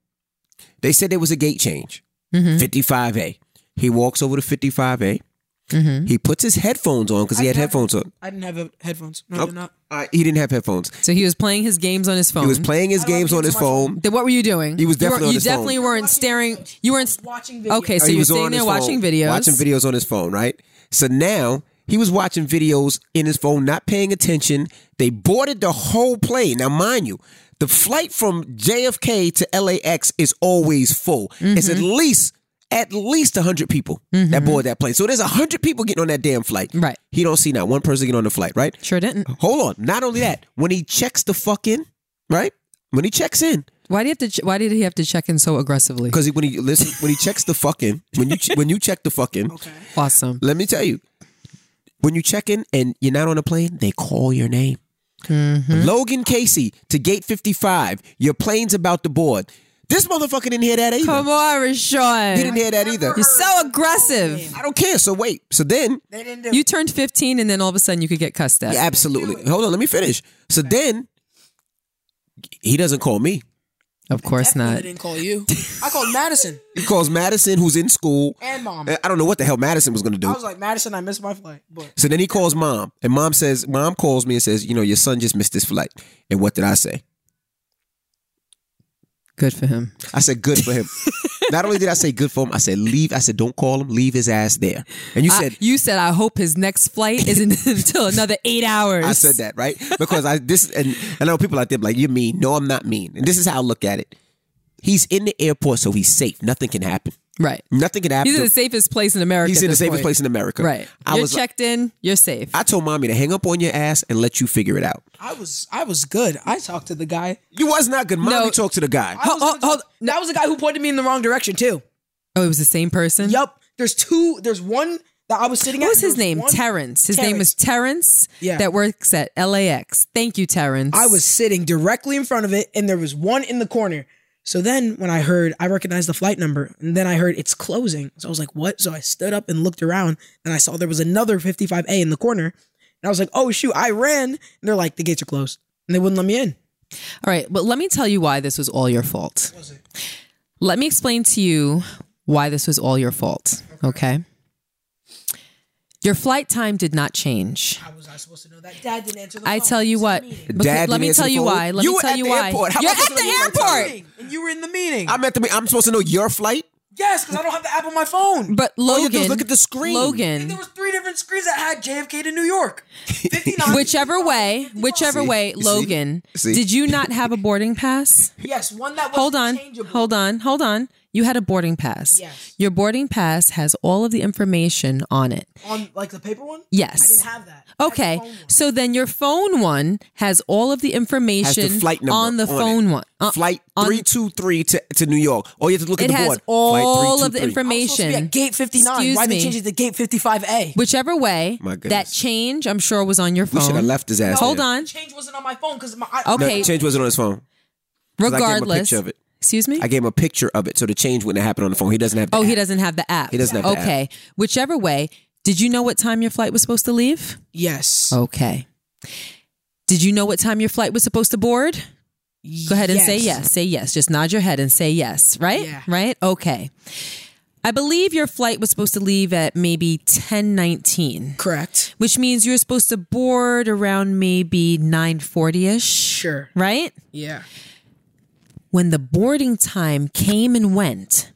they said there was a gate change. Mm-hmm. 55A. He walks over to 55A. He puts his headphones on because he had headphones on. I didn't have headphones. No, I did not. Uh, he didn't have headphones. So he was playing his games on his phone. He was playing his I games on his phone. phone. Then what were you doing? He was You weren't- definitely You his phone. definitely weren't staring. You weren't Watching videos. Okay, so he you were was sitting there his watching phone, videos. Watching videos on his phone, right? So now he was watching videos in his phone, not paying attention. They boarded the whole plane. Now, mind you, the flight from JFK to LAX is always full. It's at Mm-hmm. least at least 100 people that board that plane. So there's 100 people getting on that damn flight. Right. He don't see not one person get on the flight, right? Sure didn't. Hold on. Not only that, when he checks the fuck in, right? When he checks in, Why do you have to? Ch- why did he have to check in so aggressively? because when he listen, when he checks the fuck in, when you ch- when you check the fuck in, Awesome. let me tell you, when you check in and you're not on a plane, they call your name. Mm-hmm. Logan Casey to gate 55. Your plane's about to board. This motherfucker didn't hear that either. Come on, RaShaun. He didn't hear that either. You're so aggressive. I don't care. So wait. So then, They didn't do You turned 15 and then all of a sudden you could get cussed at. absolutely. Hold on. Let me finish. So then, he doesn't call me. Of course I not. didn't call you. I called Madison He calls Madison, who's in school. and mom. I don't know what the hell Madison was going to do. I was like, Madison, I missed my flight. But So then he calls mom, and mom says, "Mom calls me and says, you know, your son just missed his flight." And what did I say? Good for him. I said, "Good for him." Not only did I say good for him, I said, "Leave." I said, "Don't call him. Leave his ass there." And you I- said, you said, I hope his next flight isn't until another eight hours. "I said that right?" Because I this and I know people out there like, "You're mean." No, I'm not mean. And this is how I look at it. He's in the airport, so he's safe. Nothing can happen. Right. Nothing can happen. He's in the safest place in America. he's in the safest point. place in America. Right. I you're was. Uh, checked in. You're safe. I told mommy to hang up on your ass and let you figure it out. I was I was good. I talked to the guy. You was not good. Mommy No. talked to the guy. I was hold- hold- that was the guy who pointed me in the wrong direction too. oh, it was the same person? Yup. There's two. There's one that I was sitting What at. was his There name? one- Terrence. His name was Terrence. Yeah. That works at LAX. Thank you, Terrence. I was sitting directly in front of it, and there was one in the corner. So then, when I heard, I recognized the flight number, and then I heard it's closing. So I was like, "What?" So I stood up and looked around, and I saw there was another 55A in the corner, and I was like, "Oh shoot!" I ran, and they're like, "The gates are closed," and they wouldn't let me in. All right, but let me tell you why this was all your fault. Let me explain to you why this was all your fault. Okay. Your flight time did not change. How was I supposed to know that? Dad didn't answer the I tell you what. Dad let didn't me answer tell the you phone? why. Let You me were tell at you the why. airport. How You're I at supposed the to know you were airport. And you were in the meeting. I'm at the. I'm supposed to know your flight. Yes, because I don't have the app on my phone. But All you do Logan, is look at the screen. Logan, there was three different screens that had JFK to New York. 59. whichever way, whichever See? way, See? Logan, See? did you not have a boarding pass? Yes, one that was hold on, changeable. hold on, hold on. You had a boarding pass. Yes. Your boarding pass has all of the information on it. On like the paper one? Yes. I didn't have that. I had the Okay, phone so then your phone one has all of the Has information the flight number on the it. phone one. Uh, Flight on- three two three to to New York. Oh, you have to look at the has board. all Flight of the 323. I was supposed to be information. at gate 59. Excuse Why me. they change it to gate 55A? Whichever way, My that change I'm sure was on your We should have left his ass. Hold on. Change wasn't on my phone because my. I, No, Okay. change wasn't on his phone. 'Cause I gave him a Regardless, picture of it. Excuse me. I gave him a picture of it, so the change wouldn't happen on the phone. He doesn't have. The oh, he doesn't have the app. He doesn't have the app. Okay, whichever way. Did you know what time your flight was supposed to leave? Yes. Okay. Did you know what time your flight was supposed to board? Go ahead and say yes. Say yes. Just nod your head and say yes, right? Yeah. Right? Okay. I believe your flight was supposed to leave at maybe 1019, Correct. which means you were supposed to board around maybe 940ish, Sure. right? Yeah. When the boarding time came and went,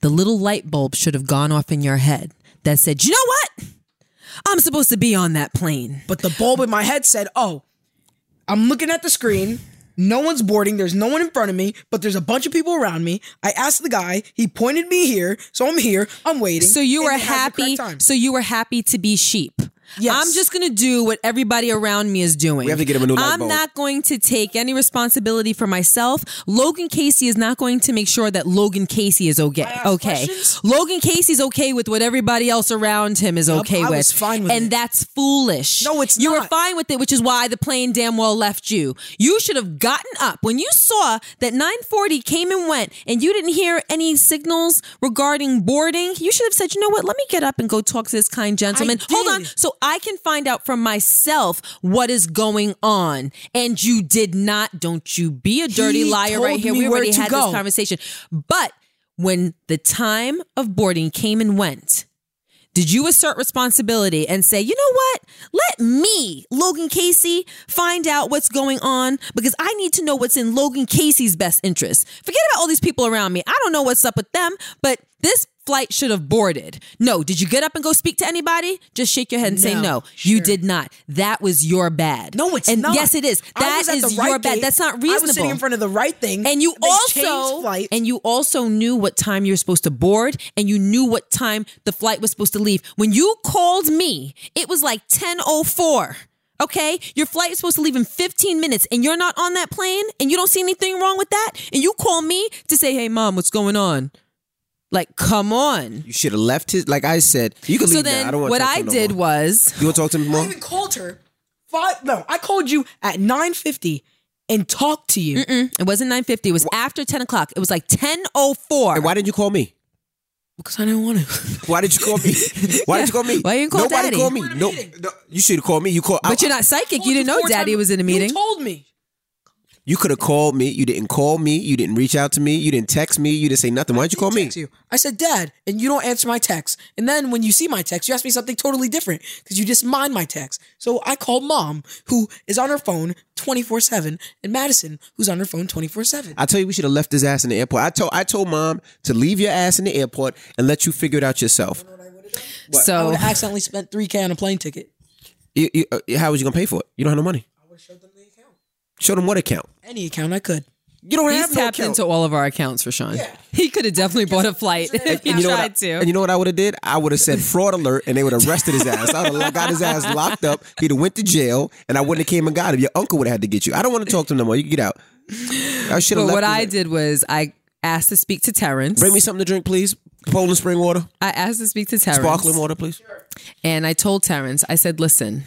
the little light bulb should have gone off in your head that said, "You know what? I'm supposed to be on that plane." But the bulb in my head said, "Oh, I'm looking at the screen. No one's boarding. There's no one in front of me, but there's a bunch of people around me. I asked the guy. He pointed me here, so I'm here. I'm waiting. So you were it has the happy. So you were happy to be sheep. Yes. I'm just gonna do what everybody around me is doing. We have to get him a new light I'm bulb. not going to take any responsibility for myself. Logan Casey is not going to make sure that Logan Casey is okay. Okay. questions? Logan Casey's okay with what everybody else around him is okay I with. was fine with and it. that's foolish. No, it's you were fine with it, which is why the plane damn well left you. You should have gotten up when you saw that 940 came and went, and you didn't hear any signals regarding boarding. You should have said, "You know what? Let me get up and go talk to this kind gentleman." Hold on, so I can find out from myself what is going on. And you did not. Don't you be a dirty He liar right here. We already had go. this conversation, but when the time of boarding came and went. Did you assert responsibility and say, you know what? Let me, Logan Casey, find out what's going on because I need to know what's in Logan Casey's best interest. Forget about all these people around me. I don't know what's up with them, but this flight should have boarded. No, did you get up and go speak to anybody? Just shake your head and say No, no. You did not. That was your bad. No, it's and not. Yes, it is. That is right your bad. That's not reasonable. I was sitting in front of the right thing, and you also flight. and you also knew what time you were supposed to board and you knew what time the flight was supposed to leave when you called me it was like 1004 okay your flight is supposed to leave in 15 minutes and you're not on that plane and you don't see anything wrong with that and you call me to say hey mom what's going on like come on You should have left his. Like I said, you can leave so now. I then don't want what to talk i to him no did more. was You want to talk to him I more? even called her. Five. No, I called you at nine fifty and talked to you. it wasn't 950 it was after 10 o'clock it was like 1004 Hey, why didn't you call me? Because I didn't want to. Why did you call me? Why did you call me? Why you didn't you call Nobody Daddy? called me. We were in a No, no, you should have called me. You called. but I- you're not psychic you didn't know daddy times- was in a meeting You told me. You could have called me. You didn't call me. You didn't reach out to me. You didn't text me. You didn't say nothing. Why did you call me? you. I said, Dad, and you don't answer my text. And then when you see my text, you ask me something totally different because you just mind my text. So I called mom, who is on her phone 24 7, and Madison, who's on her phone 24 7. I tell you, we should have left his ass in the airport. I told I told mom to leave your ass in the airport and let you figure it out yourself. I so would have accidentally spent 3K on a plane ticket. You- you- uh, how was you gonna pay for it? You don't have no money. I would have showed them the him what account. Any account I could. You don't He's have no tapped account. into all of our accounts for Sean. He could have definitely bought a flight if he you know tried what I, to. And you know what I would have did? I would have said fraud alert, and they would have arrested his ass. I would have got his ass locked up. He'd have went to jail, and I wouldn't have came and got him. Your uncle would have had to get you. I don't want to talk to him no more. You can get out. I should have. but left what his I ass. did was I asked to speak to Terrence. Bring me something to drink, please. Poland spring water, I asked to speak to Terrence. sparkling water, please. And I told Terrence, I said, listen,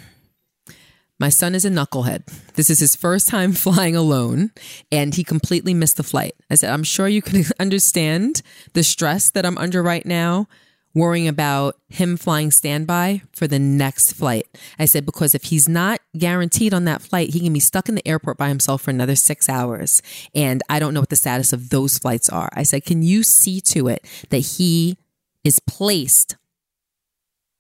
my son is a knucklehead. This is his first time flying alone, and he completely missed the flight. I said, I'm sure you can understand the stress that I'm under right now, worrying about him flying standby for the next flight. I said, because if he's not guaranteed on that flight, he can be stuck in the airport by himself for another six hours. And I don't know what the status of those flights are. I said, can you see to it that he is placed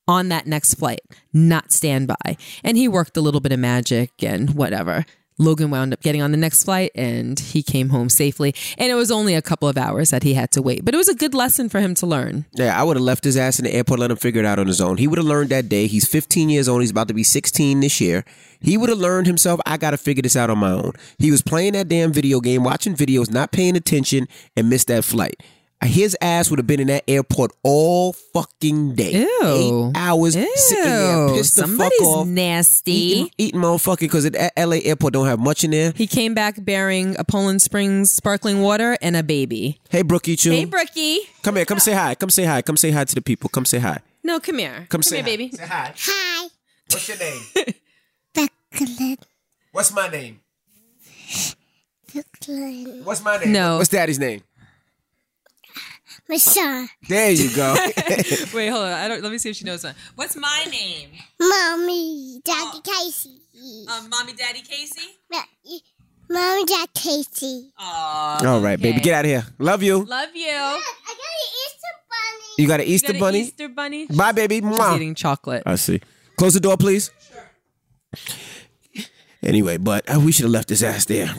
on that next flight, not standby. And he worked a little bit of magic and whatever. Logan wound up getting on the next flight and he came home safely. And it was only a couple of hours that he had to wait. But it was a good lesson for him to learn. Yeah, I would have left his ass in the airport, let him figure it out on his own. He would have learned that day. He's 15 years old. He's about to be 16 this year. He would have learned himself, I got to figure this out on my own. He was playing that damn video game, watching videos, not paying attention, and missed that flight. His ass would have been in that airport all fucking day. Ew. Eight hours Ew. sitting there, pissed the Somebody's fuck off. nasty. Eating, eating motherfucking because at LA airport don't have much in there. He came back bearing a Poland Springs sparkling water and a baby. Hey, Brookie Choo. Hey, Brookie. come here. Come say hi. Come say hi. Come say hi to the people. Come say hi. No, come here. Come, say here, hi. baby. Say hi. Hi, What's your name? Brooklyn. What's my name? Brooklyn. What's my name? No. What's daddy's name? Michelle. There you go. Wait, hold on. I don't. Let me see if she knows one. What's my name? Mommy, Daddy Casey. Um, Mommy, Daddy, Casey. Mommy, Daddy Casey. Aw. All right, baby. Get out of here. Love you. Love you. I got an Easter bunny. You got an Easter Got an bunny? Easter bunny. Bye, baby. She's Mwah. eating chocolate. I see. Close the door, please. Sure. Anyway, but uh, we should have left his ass there.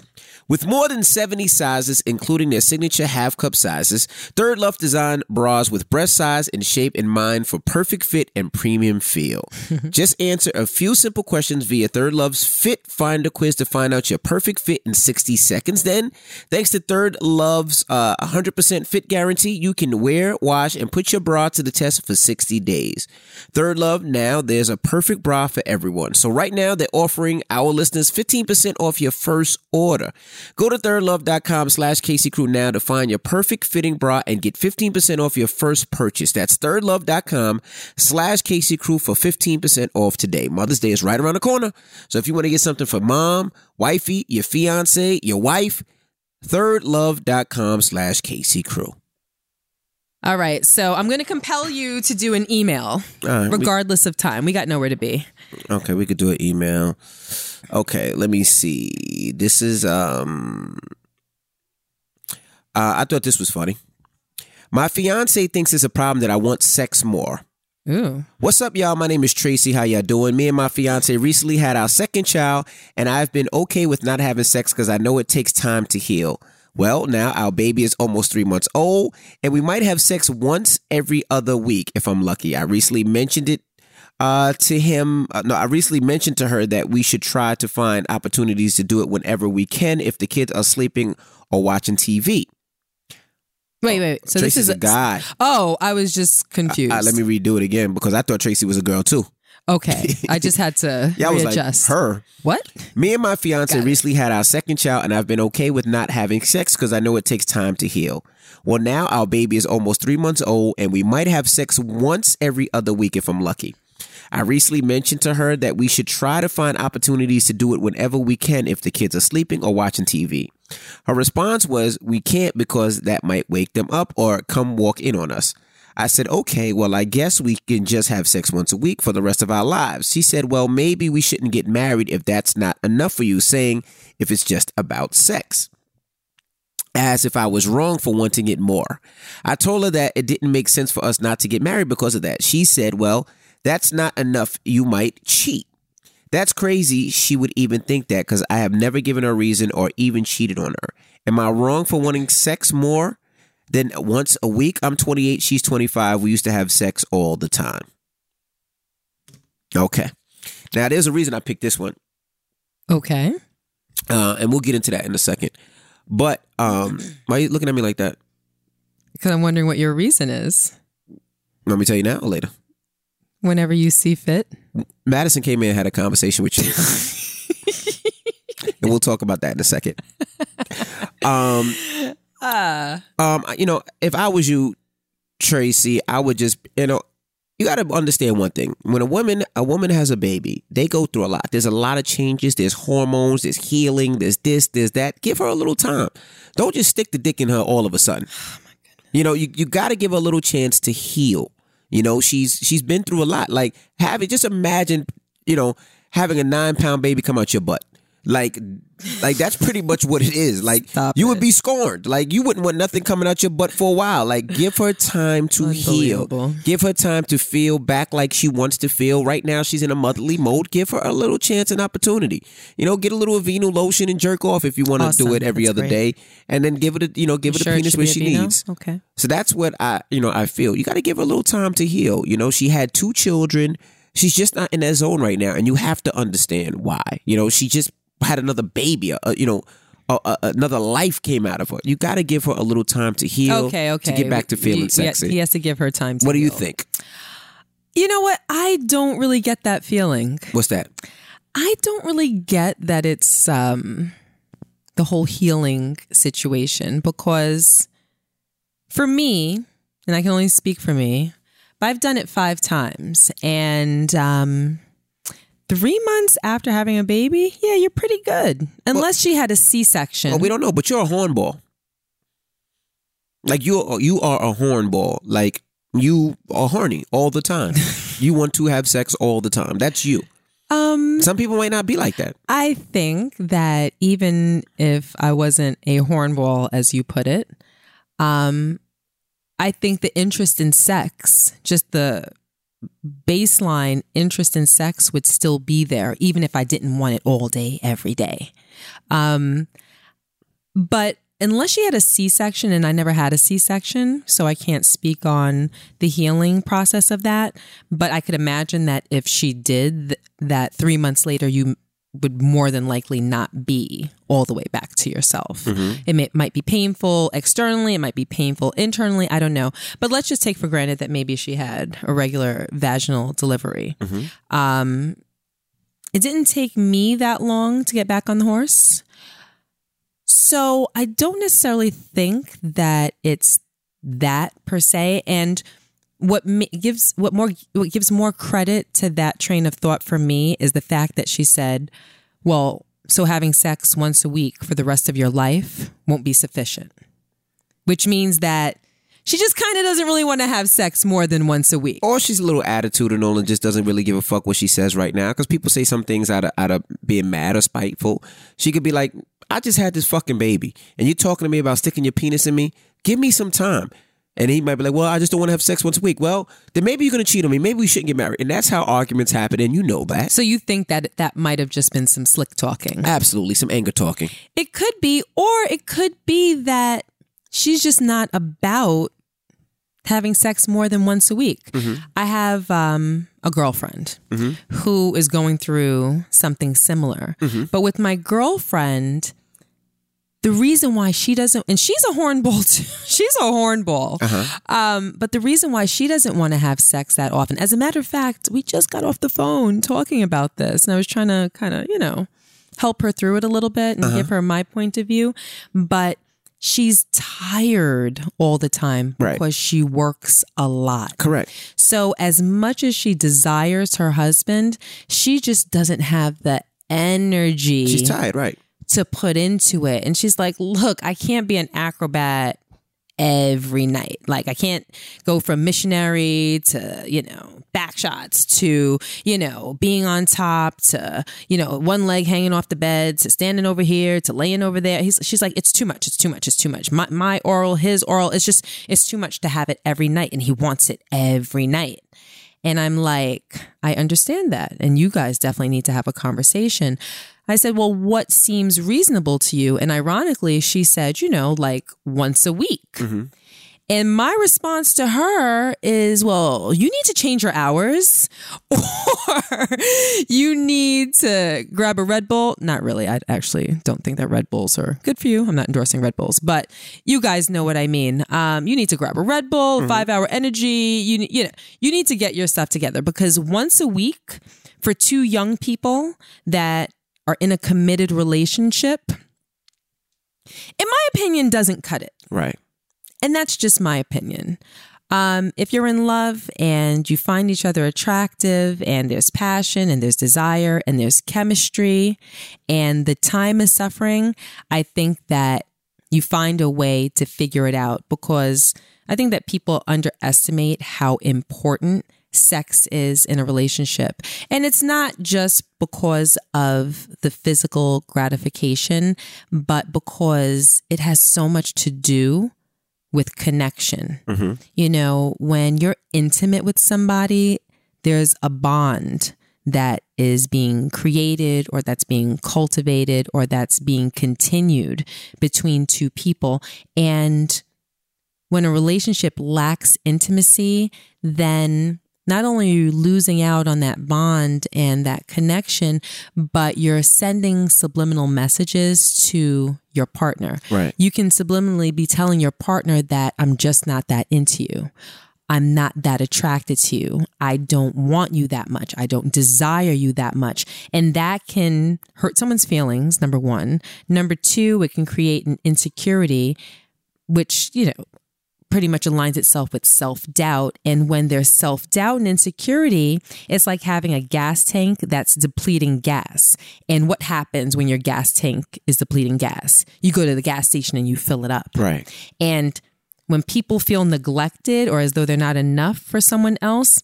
With more than 70 sizes, including their signature half cup sizes, ThirdLove designed bras with breast size and shape in mind for perfect fit and premium feel. Just answer a few simple questions via ThirdLove's Fit Finder quiz to find out your perfect fit in 60 seconds. Then, thanks to ThirdLove's uh, 100% fit guarantee, you can wear, wash, and put your bra to the test for 60 days. ThirdLove, now there's a perfect bra for everyone. So right now, they're offering our listeners 15% off your first order. Go to thirdlove.com slash Casey Crew now to find your perfect fitting bra and get 15% off your first purchase. That's thirdlove.com slash Casey Crew for 15% off today. Mother's Day is right around the corner. So if you want to get something for mom, wifey, your fiance, your wife, thirdlove.com slash Casey Crew. All right. So I'm going to compel you to do an email, right, we- regardless of time. We got nowhere to be. Okay, we could do an email. Okay, let me see. This is um uh, I thought this was funny. My fiance thinks it's a problem that I want sex more. Ooh. What's up, y'all? My name is Tracy. How y'all doing? Me and my fiance recently had our second child, and I've been okay with not having sex because I know it takes time to heal. Well, now our baby is almost three months old, and we might have sex once every other week if I'm lucky. I recently mentioned it uh, to him. Uh, no, I recently mentioned to her that we should try to find opportunities to do it whenever we can if the kids are sleeping or watching TV. Wait, wait. So Tracy's this is a guy. Oh, I was just confused. Uh, let me redo it again because I thought Tracy was a girl too. Okay, I just had to Yeah, I was like her. What? Me and my fiance recently had our second child, and I've been okay with not having sex because I know it takes time to heal. Well, now our baby is almost three months old, and we might have sex once every other week if I'm lucky. I recently mentioned to her that we should try to find opportunities to do it whenever we can if the kids are sleeping or watching TV. Her response was, We can't because that might wake them up or come walk in on us. I said, okay, well, I guess we can just have sex once a week for the rest of our lives. She said, well, maybe we shouldn't get married if that's not enough for you, saying if it's just about sex. As if I was wrong for wanting it more. I told her that it didn't make sense for us not to get married because of that. She said, well, that's not enough. You might cheat. That's crazy. She would even think that because I have never given her a reason or even cheated on her. Am I wrong for wanting sex more than once a week? I'm 28. She's 25. We used to have sex all the time. Okay. Now, there's a reason I picked this one, Okay. uh, and we'll get into that in a second. But um, why are you looking at me like that? Because I'm wondering what your reason is. Let me tell you now or later. Whenever you see fit. Madison came in and had a conversation with you. and we'll talk about that in a second. Um, Uh, um, you know, if I was you, Tracy, I would just, you know, you got to understand one thing. When a woman, a woman has a baby, they go through a lot. There's a lot of changes. There's hormones. There's healing. There's this. There's that. Give her a little time. Don't just stick the dick in her all of a sudden. You know, you, you got to give her a little chance to heal. You know, she's she's been through a lot. Like have it. Just imagine, you know, having a nine pound baby come out your butt. Like, like that's pretty much what it is. Like, Stop you would it. be scorned. Like, you wouldn't want nothing coming out your butt for a while. Like, give her time to heal. Give her time to feel back like she wants to feel. Right now, she's in a motherly mode. Give her a little chance and opportunity. You know, get a little Aveeno lotion and jerk off if you want to do it every That's other great. day, and then give it a you know give it Sure a penis should where she needs. Okay. So that's what I, you know, I feel. You got to give her a little time to heal. You know, she had two children. She's just not in that zone right now, and you have to understand why. You know, she just had another baby. Uh, you know, uh, uh, another life came out of her. You got to give her a little time to heal. Okay, okay. To get back to feeling yeah, sexy. He has to give her time to what do you think? You know what? I don't really get that feeling. What's that? I don't really get that it's um the whole healing situation because for me, and I can only speak for me, but I've done it five times and um three months after having a baby, yeah, you're pretty good. Unless she had a C section. Well, we don't know, but you're a hornball. Like you, are you are a hornball. Like you are horny all the time. you want to have sex all the time. That's you. um Some people might not be like that. I think that even if I wasn't a hornball, as you put it, um, I think the interest in sex, just the baseline interest in sex, would still be there, even if I didn't want it all day, every day. Um, but unless she had a C section, and I never had a C section, so I can't speak on the healing process of that. But I could imagine that if she did, th- that three months later, you would more than likely not be all the way back to yourself. It may, might be painful externally, it might be painful internally. I don't know. But let's just take for granted that maybe she had a regular vaginal delivery. Um, it didn't take me that long to get back on the horse. So I don't necessarily think that it's that per se. And what gives what more what gives more credit to that train of thought for me is the fact that she said, "Well, so having sex once a week for the rest of your life won't be sufficient," which means that she just kind of doesn't really want to have sex more than once a week. Or she's a little attitudinal and just doesn't really give a fuck what she says right now. Because people say some things out of out of being mad or spiteful. She could be like, "I just had this fucking baby, and you're talking to me about sticking your penis in me. Give me some time." And he might be like, "Well, I just don't want to have sex once a week." Well, then maybe you're gonna cheat on me. Maybe we shouldn't get married. And that's how arguments happen, and you know that. So you think that that might have just been some slick talking? Absolutely, some anger talking. It could be, or it could be that she's just not about having sex more than once a week. Mm-hmm. I have um, a girlfriend mm-hmm. who is going through something similar. Mm-hmm. But with my girlfriend, the reason why she doesn't, and she's a hornball too. she's a hornball. Um, but the reason why she doesn't want to have sex that often, as a matter of fact, we just got off the phone talking about this, and I was trying to kind of, you know, help her through it a little bit and give her my point of view. But she's tired all the time Right. because she works a lot. Correct. So, as much as she desires her husband, she just doesn't have the energy She's tired, right? To put into it. And she's like, look, I can't be an acrobat every night. Like I can't go from missionary to, you know, back shots to, you know, being on top to, you know, one leg hanging off the bed to standing over here to laying over there. He's, she's like, it's too much. It's too much. It's too much. My, my oral, his oral, it's just, it's too much to have it every night. And he wants it every night. And I'm like, I understand that. And you guys definitely need to have a conversation. I said, Well, what seems reasonable to you? And ironically, she said, You know, like once a week. And my response to her is, Well, you need to change your hours or you need to grab a Red Bull. Not really. I actually don't think that Red Bulls are good for you. I'm not endorsing Red Bulls, but you guys know what I mean. Um, you need to grab a Red Bull, five hour energy. You, you know, you need to get your stuff together because once a week for two young people that are in a committed relationship, in my opinion, doesn't cut it. Right. And that's just my opinion. Um, if you're in love and you find each other attractive and there's passion and there's desire and there's chemistry and the time is suffering, I think that you find a way to figure it out because I think that people underestimate how important sex is in a relationship. And it's not just because of the physical gratification, but because it has so much to do with connection. Mm-hmm. You know, when you're intimate with somebody, there's a bond that is being created or that's being cultivated or that's being continued between two people. And when a relationship lacks intimacy, then not only are you losing out on that bond and that connection, but you're sending subliminal messages to your partner. Right. You can subliminally be telling your partner that I'm just not that into you. I'm not that attracted to you. I don't want you that much. I don't desire you that much. And that can hurt someone's feelings, number one. Number two, it can create an insecurity, which, you know, pretty much aligns itself with self doubt. And when there's self doubt and insecurity, it's like having a gas tank that's depleting gas. And what happens when your gas tank is depleting gas? You go to the gas station and you fill it up. Right. And when people feel neglected or as though they're not enough for someone else,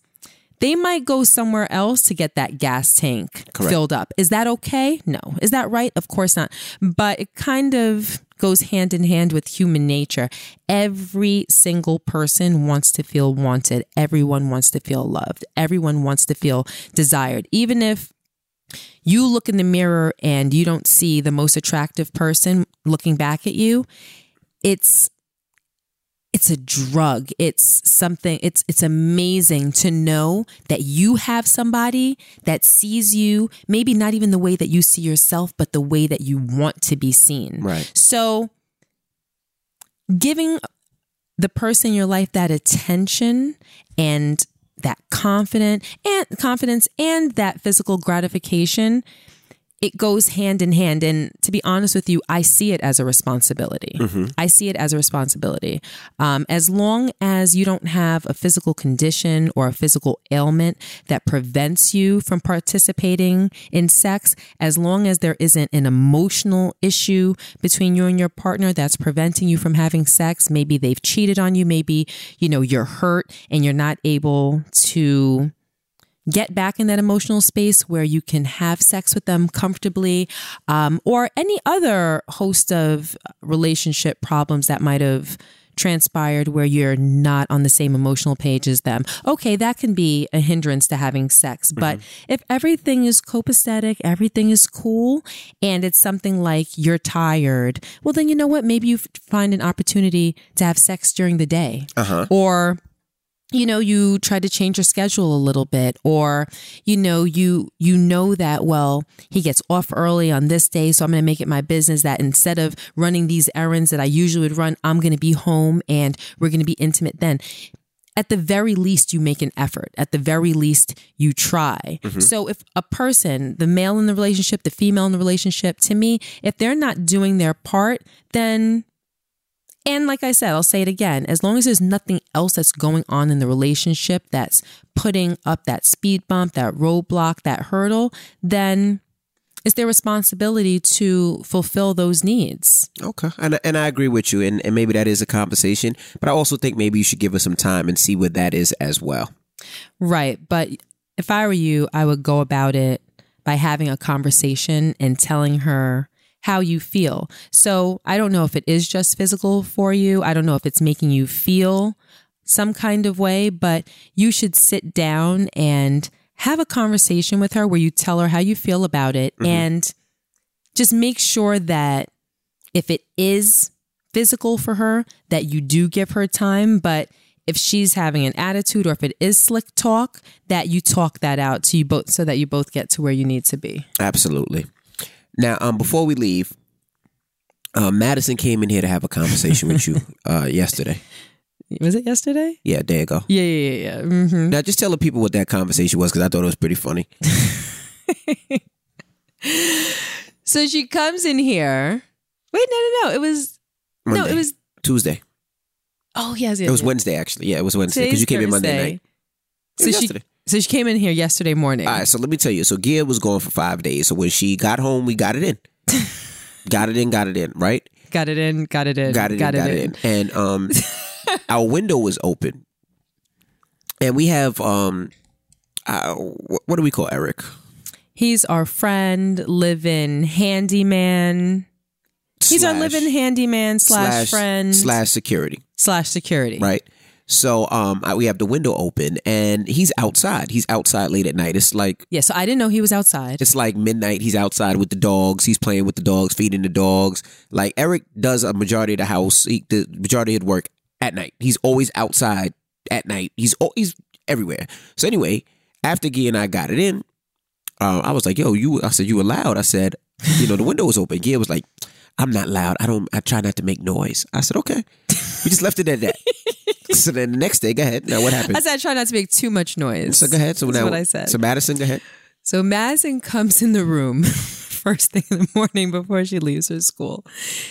they might go somewhere else to get that gas tank Correct. filled up. Is that okay? No. Is that right? Of course not. But it kind of goes hand in hand with human nature. Every single person wants to feel wanted. Everyone wants to feel loved. Everyone wants to feel desired. Even if you look in the mirror and you don't see the most attractive person looking back at you, it's it's a drug it's something it's it's amazing to know that you have somebody that sees you maybe not even the way that you see yourself but the way that you want to be seen Right. so giving the person in your life that attention and that confident and confidence and that physical gratification it goes hand in hand. And to be honest with you i see it as a responsibility. I see it as a responsibility. Um, as long as you don't have a physical condition or a physical ailment that prevents you from participating in sex as long as there isn't an emotional issue between you and your partner that's preventing you from having sex maybe they've cheated on you maybe you know you're hurt and you're not able to get back in that emotional space where you can have sex with them comfortably um, or any other host of relationship problems that might have transpired where you're not on the same emotional page as them. Okay that can be a hindrance to having sex but if everything is copacetic everything is cool and it's something like you're tired well then you know what? Maybe you find an opportunity to have sex during the day or you know you try to change your schedule a little bit or you know you you know that well he gets off early on this day so i'm going to make it my business that instead of running these errands that i usually would run i'm going to be home and we're going to be intimate then. At the very least you make an effort. At the very least you try. Mm-hmm. So if a person the male in the relationship the female in the relationship to me if they're not doing their part then and like I said, I'll say it again as long as there's nothing else that's going on in the relationship that's putting up that speed bump, that roadblock, that hurdle, then it's their responsibility to fulfill those needs. Okay. And and I agree with you. And, and maybe that is a conversation. But I also think maybe you should give us some time and see what that is as well. Right. But if I were you, I would go about it by having a conversation and telling her how you feel. So I don't know if it is just physical for you. I don't know if it's making you feel some kind of way, but you should sit down and have a conversation with her where you tell her how you feel about it mm-hmm. and just make sure that if it is physical for her that you do give her time but if she's having an attitude or if it is slick talk that you talk that out to you both so that you both get to where you need to be Absolutely. Now, um, before we leave, uh, Madison came in here to have a conversation with you uh, yesterday. was it yesterday Yeah, there you go. yeah yeah yeah, yeah. hmm Now, just tell the people what that conversation was because I thought it was pretty funny. so she comes in here wait no no no it was no it was Tuesday. oh yes, yes It was yes. Wednesday, actually. Yeah, it was Wednesday because you came in Monday night. So she yesterday. So she came in here yesterday morning All right, so let me tell you. So Gia was gone for five days. So when she got home, we got it in. got it in, got it in, right? got it in got it in got it in, got it in. And um, our window was open, and we have um, Uh, what do we call Eric? He's our friend, live-in handyman. He's our Slash- live-in handyman slash, friend slash security, slash security. right? So um, I- we have the window open, and he's outside. He's outside late at night. It's like Yeah, so I didn't know he was outside. it's like midnight. He's outside with the dogs. He's playing with the dogs, feeding the dogs. Like Eric does a majority of the house, he, the majority of the work at night. He's always outside at night. He's al- he's everywhere. So anyway, after Gia and I got it in, uh, I was like, "Yo, you." I said, "You were loud." I said, "You know, the window was open." Gia was like, "I'm not loud. I don't. I try not to make noise." I said, "Okay." We just left it at that. so then the next day, go ahead. Now what happened? I said I try not to make too much noise. so go ahead. So That's now what I said. So Madison, go ahead. So Madison comes in the room first thing in the morning before she leaves her school.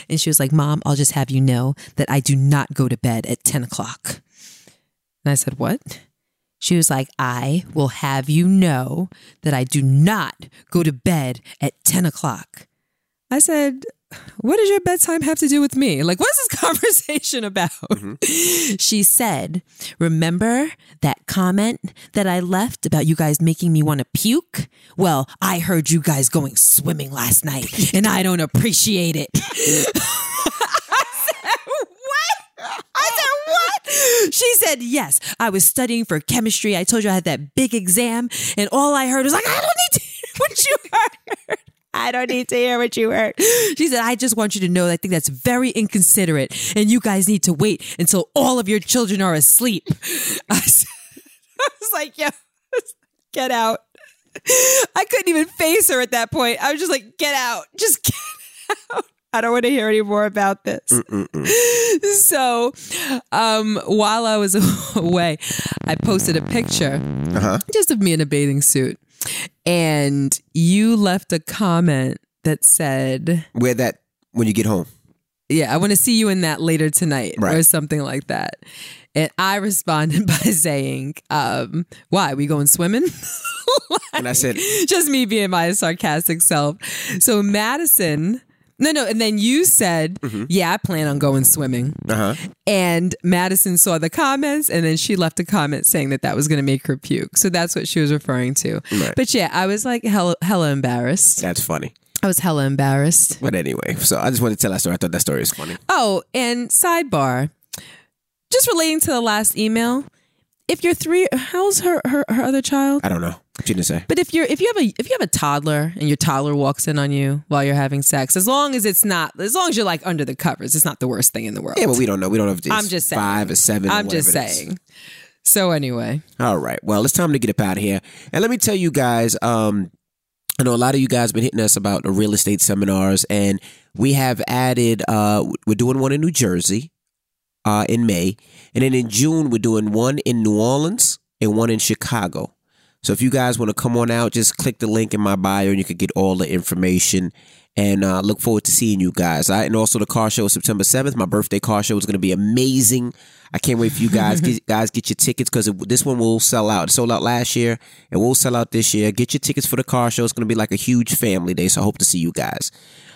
And she was like, Mom, I'll just have you know that I do not go to bed at 10 o'clock. And I said, What? She was like, I will have you know that I do not go to bed at 10 o'clock. I said, What does your bedtime have to do with me? Like, what is this conversation about? Mm-hmm. She said, Remember that comment that I left about you guys making me want to puke? Well, I heard you guys going swimming last night and I don't appreciate it. I said, What? I said, What? She said, Yes, I was studying for chemistry. I told you I had that big exam, and all I heard was like, I don't need to hear what you heard. I don't need to hear what you heard. She said, I just want you to know that I think that's very inconsiderate, and you guys need to wait until all of your children are asleep. I, said, I was like, yeah, get out. I couldn't even face her at that point. I was just like, get out. Just get out. I don't want to hear any more about this. So, um, while I was away, I posted a picture just of me in a bathing suit. And you left a comment that said, Wear that when you get home. Yeah, I want to see you in that later tonight or something like that. And I responded by saying, um, Why? We going swimming? And I said, just me being my sarcastic self. So Madison, no, no, and then you said, Mm-hmm. "Yeah, I plan on going swimming." uh huh. And Madison saw the comments, and then she left a comment saying that that was going to make her puke. So that's what she was referring to. Right. But yeah, I was like hella, hella embarrassed. That's funny. I was hella embarrassed. But anyway, so I just wanted to tell that story. I thought that story was funny. Oh, and sidebar, just relating to the last email. If you're three, how's her her, her other child? I don't know. She didn't say. But if you're if you have a if you have a toddler and your toddler walks in on you while you're having sex, as long as it's not as long as you're like under the covers, it's not the worst thing in the world. Yeah, but we don't know. We don't know if it's I'm just saying. five or seven. I'm just it is. saying. So anyway, All right. Well, it's time to get up out of here. And let me tell you guys, um, I know a lot of you guys been hitting us about the real estate seminars, and we have added. Uh, we're doing one in New Jersey, uh, in May, and then in June we're doing one in New Orleans and one in Chicago. So if you guys want to come on out, just click the link in my bio, and you can get all the information. And uh, look forward to seeing you guys. And also the car show is September seventh. My birthday car show is going to be amazing. I can't wait for you guys. get, guys, get your tickets because this one will sell out. It sold out last year, and we'll sell out this year. Get your tickets for the car show. It's going to be like a huge family day. So I hope to see you guys.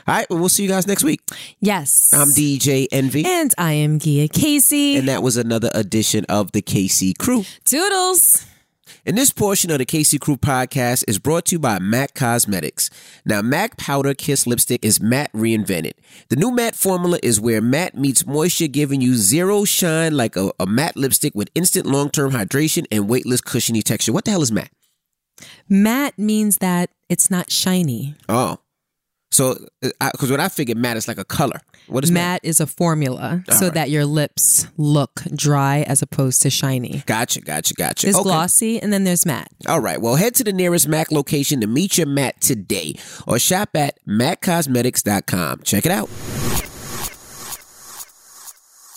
All right, well, we'll see you guys next week. yes, I'm DJ Envy, and I am Gia Casey. and that was another edition of the Casey Crew. Toodles. And this portion of the Casey Crew podcast is brought to you by MAC Cosmetics. Now, MAC Powder Kiss Lipstick is matte reinvented. The new matte formula is where matte meets moisture, giving you zero shine like a, a matte lipstick with instant long term hydration and weightless cushiony texture. What the hell is matte? Matte means that it's not shiny. Oh. So, uh, because what I figured matte is like a color. What is matte? Matte is a formula so right. that your lips look dry as opposed to shiny. Gotcha, gotcha, gotcha. There's Okay. glossy and then there's matte. All right. Well, head to the nearest MAC location to meet your Matt today or shop at maccosmetics.com. Check it out.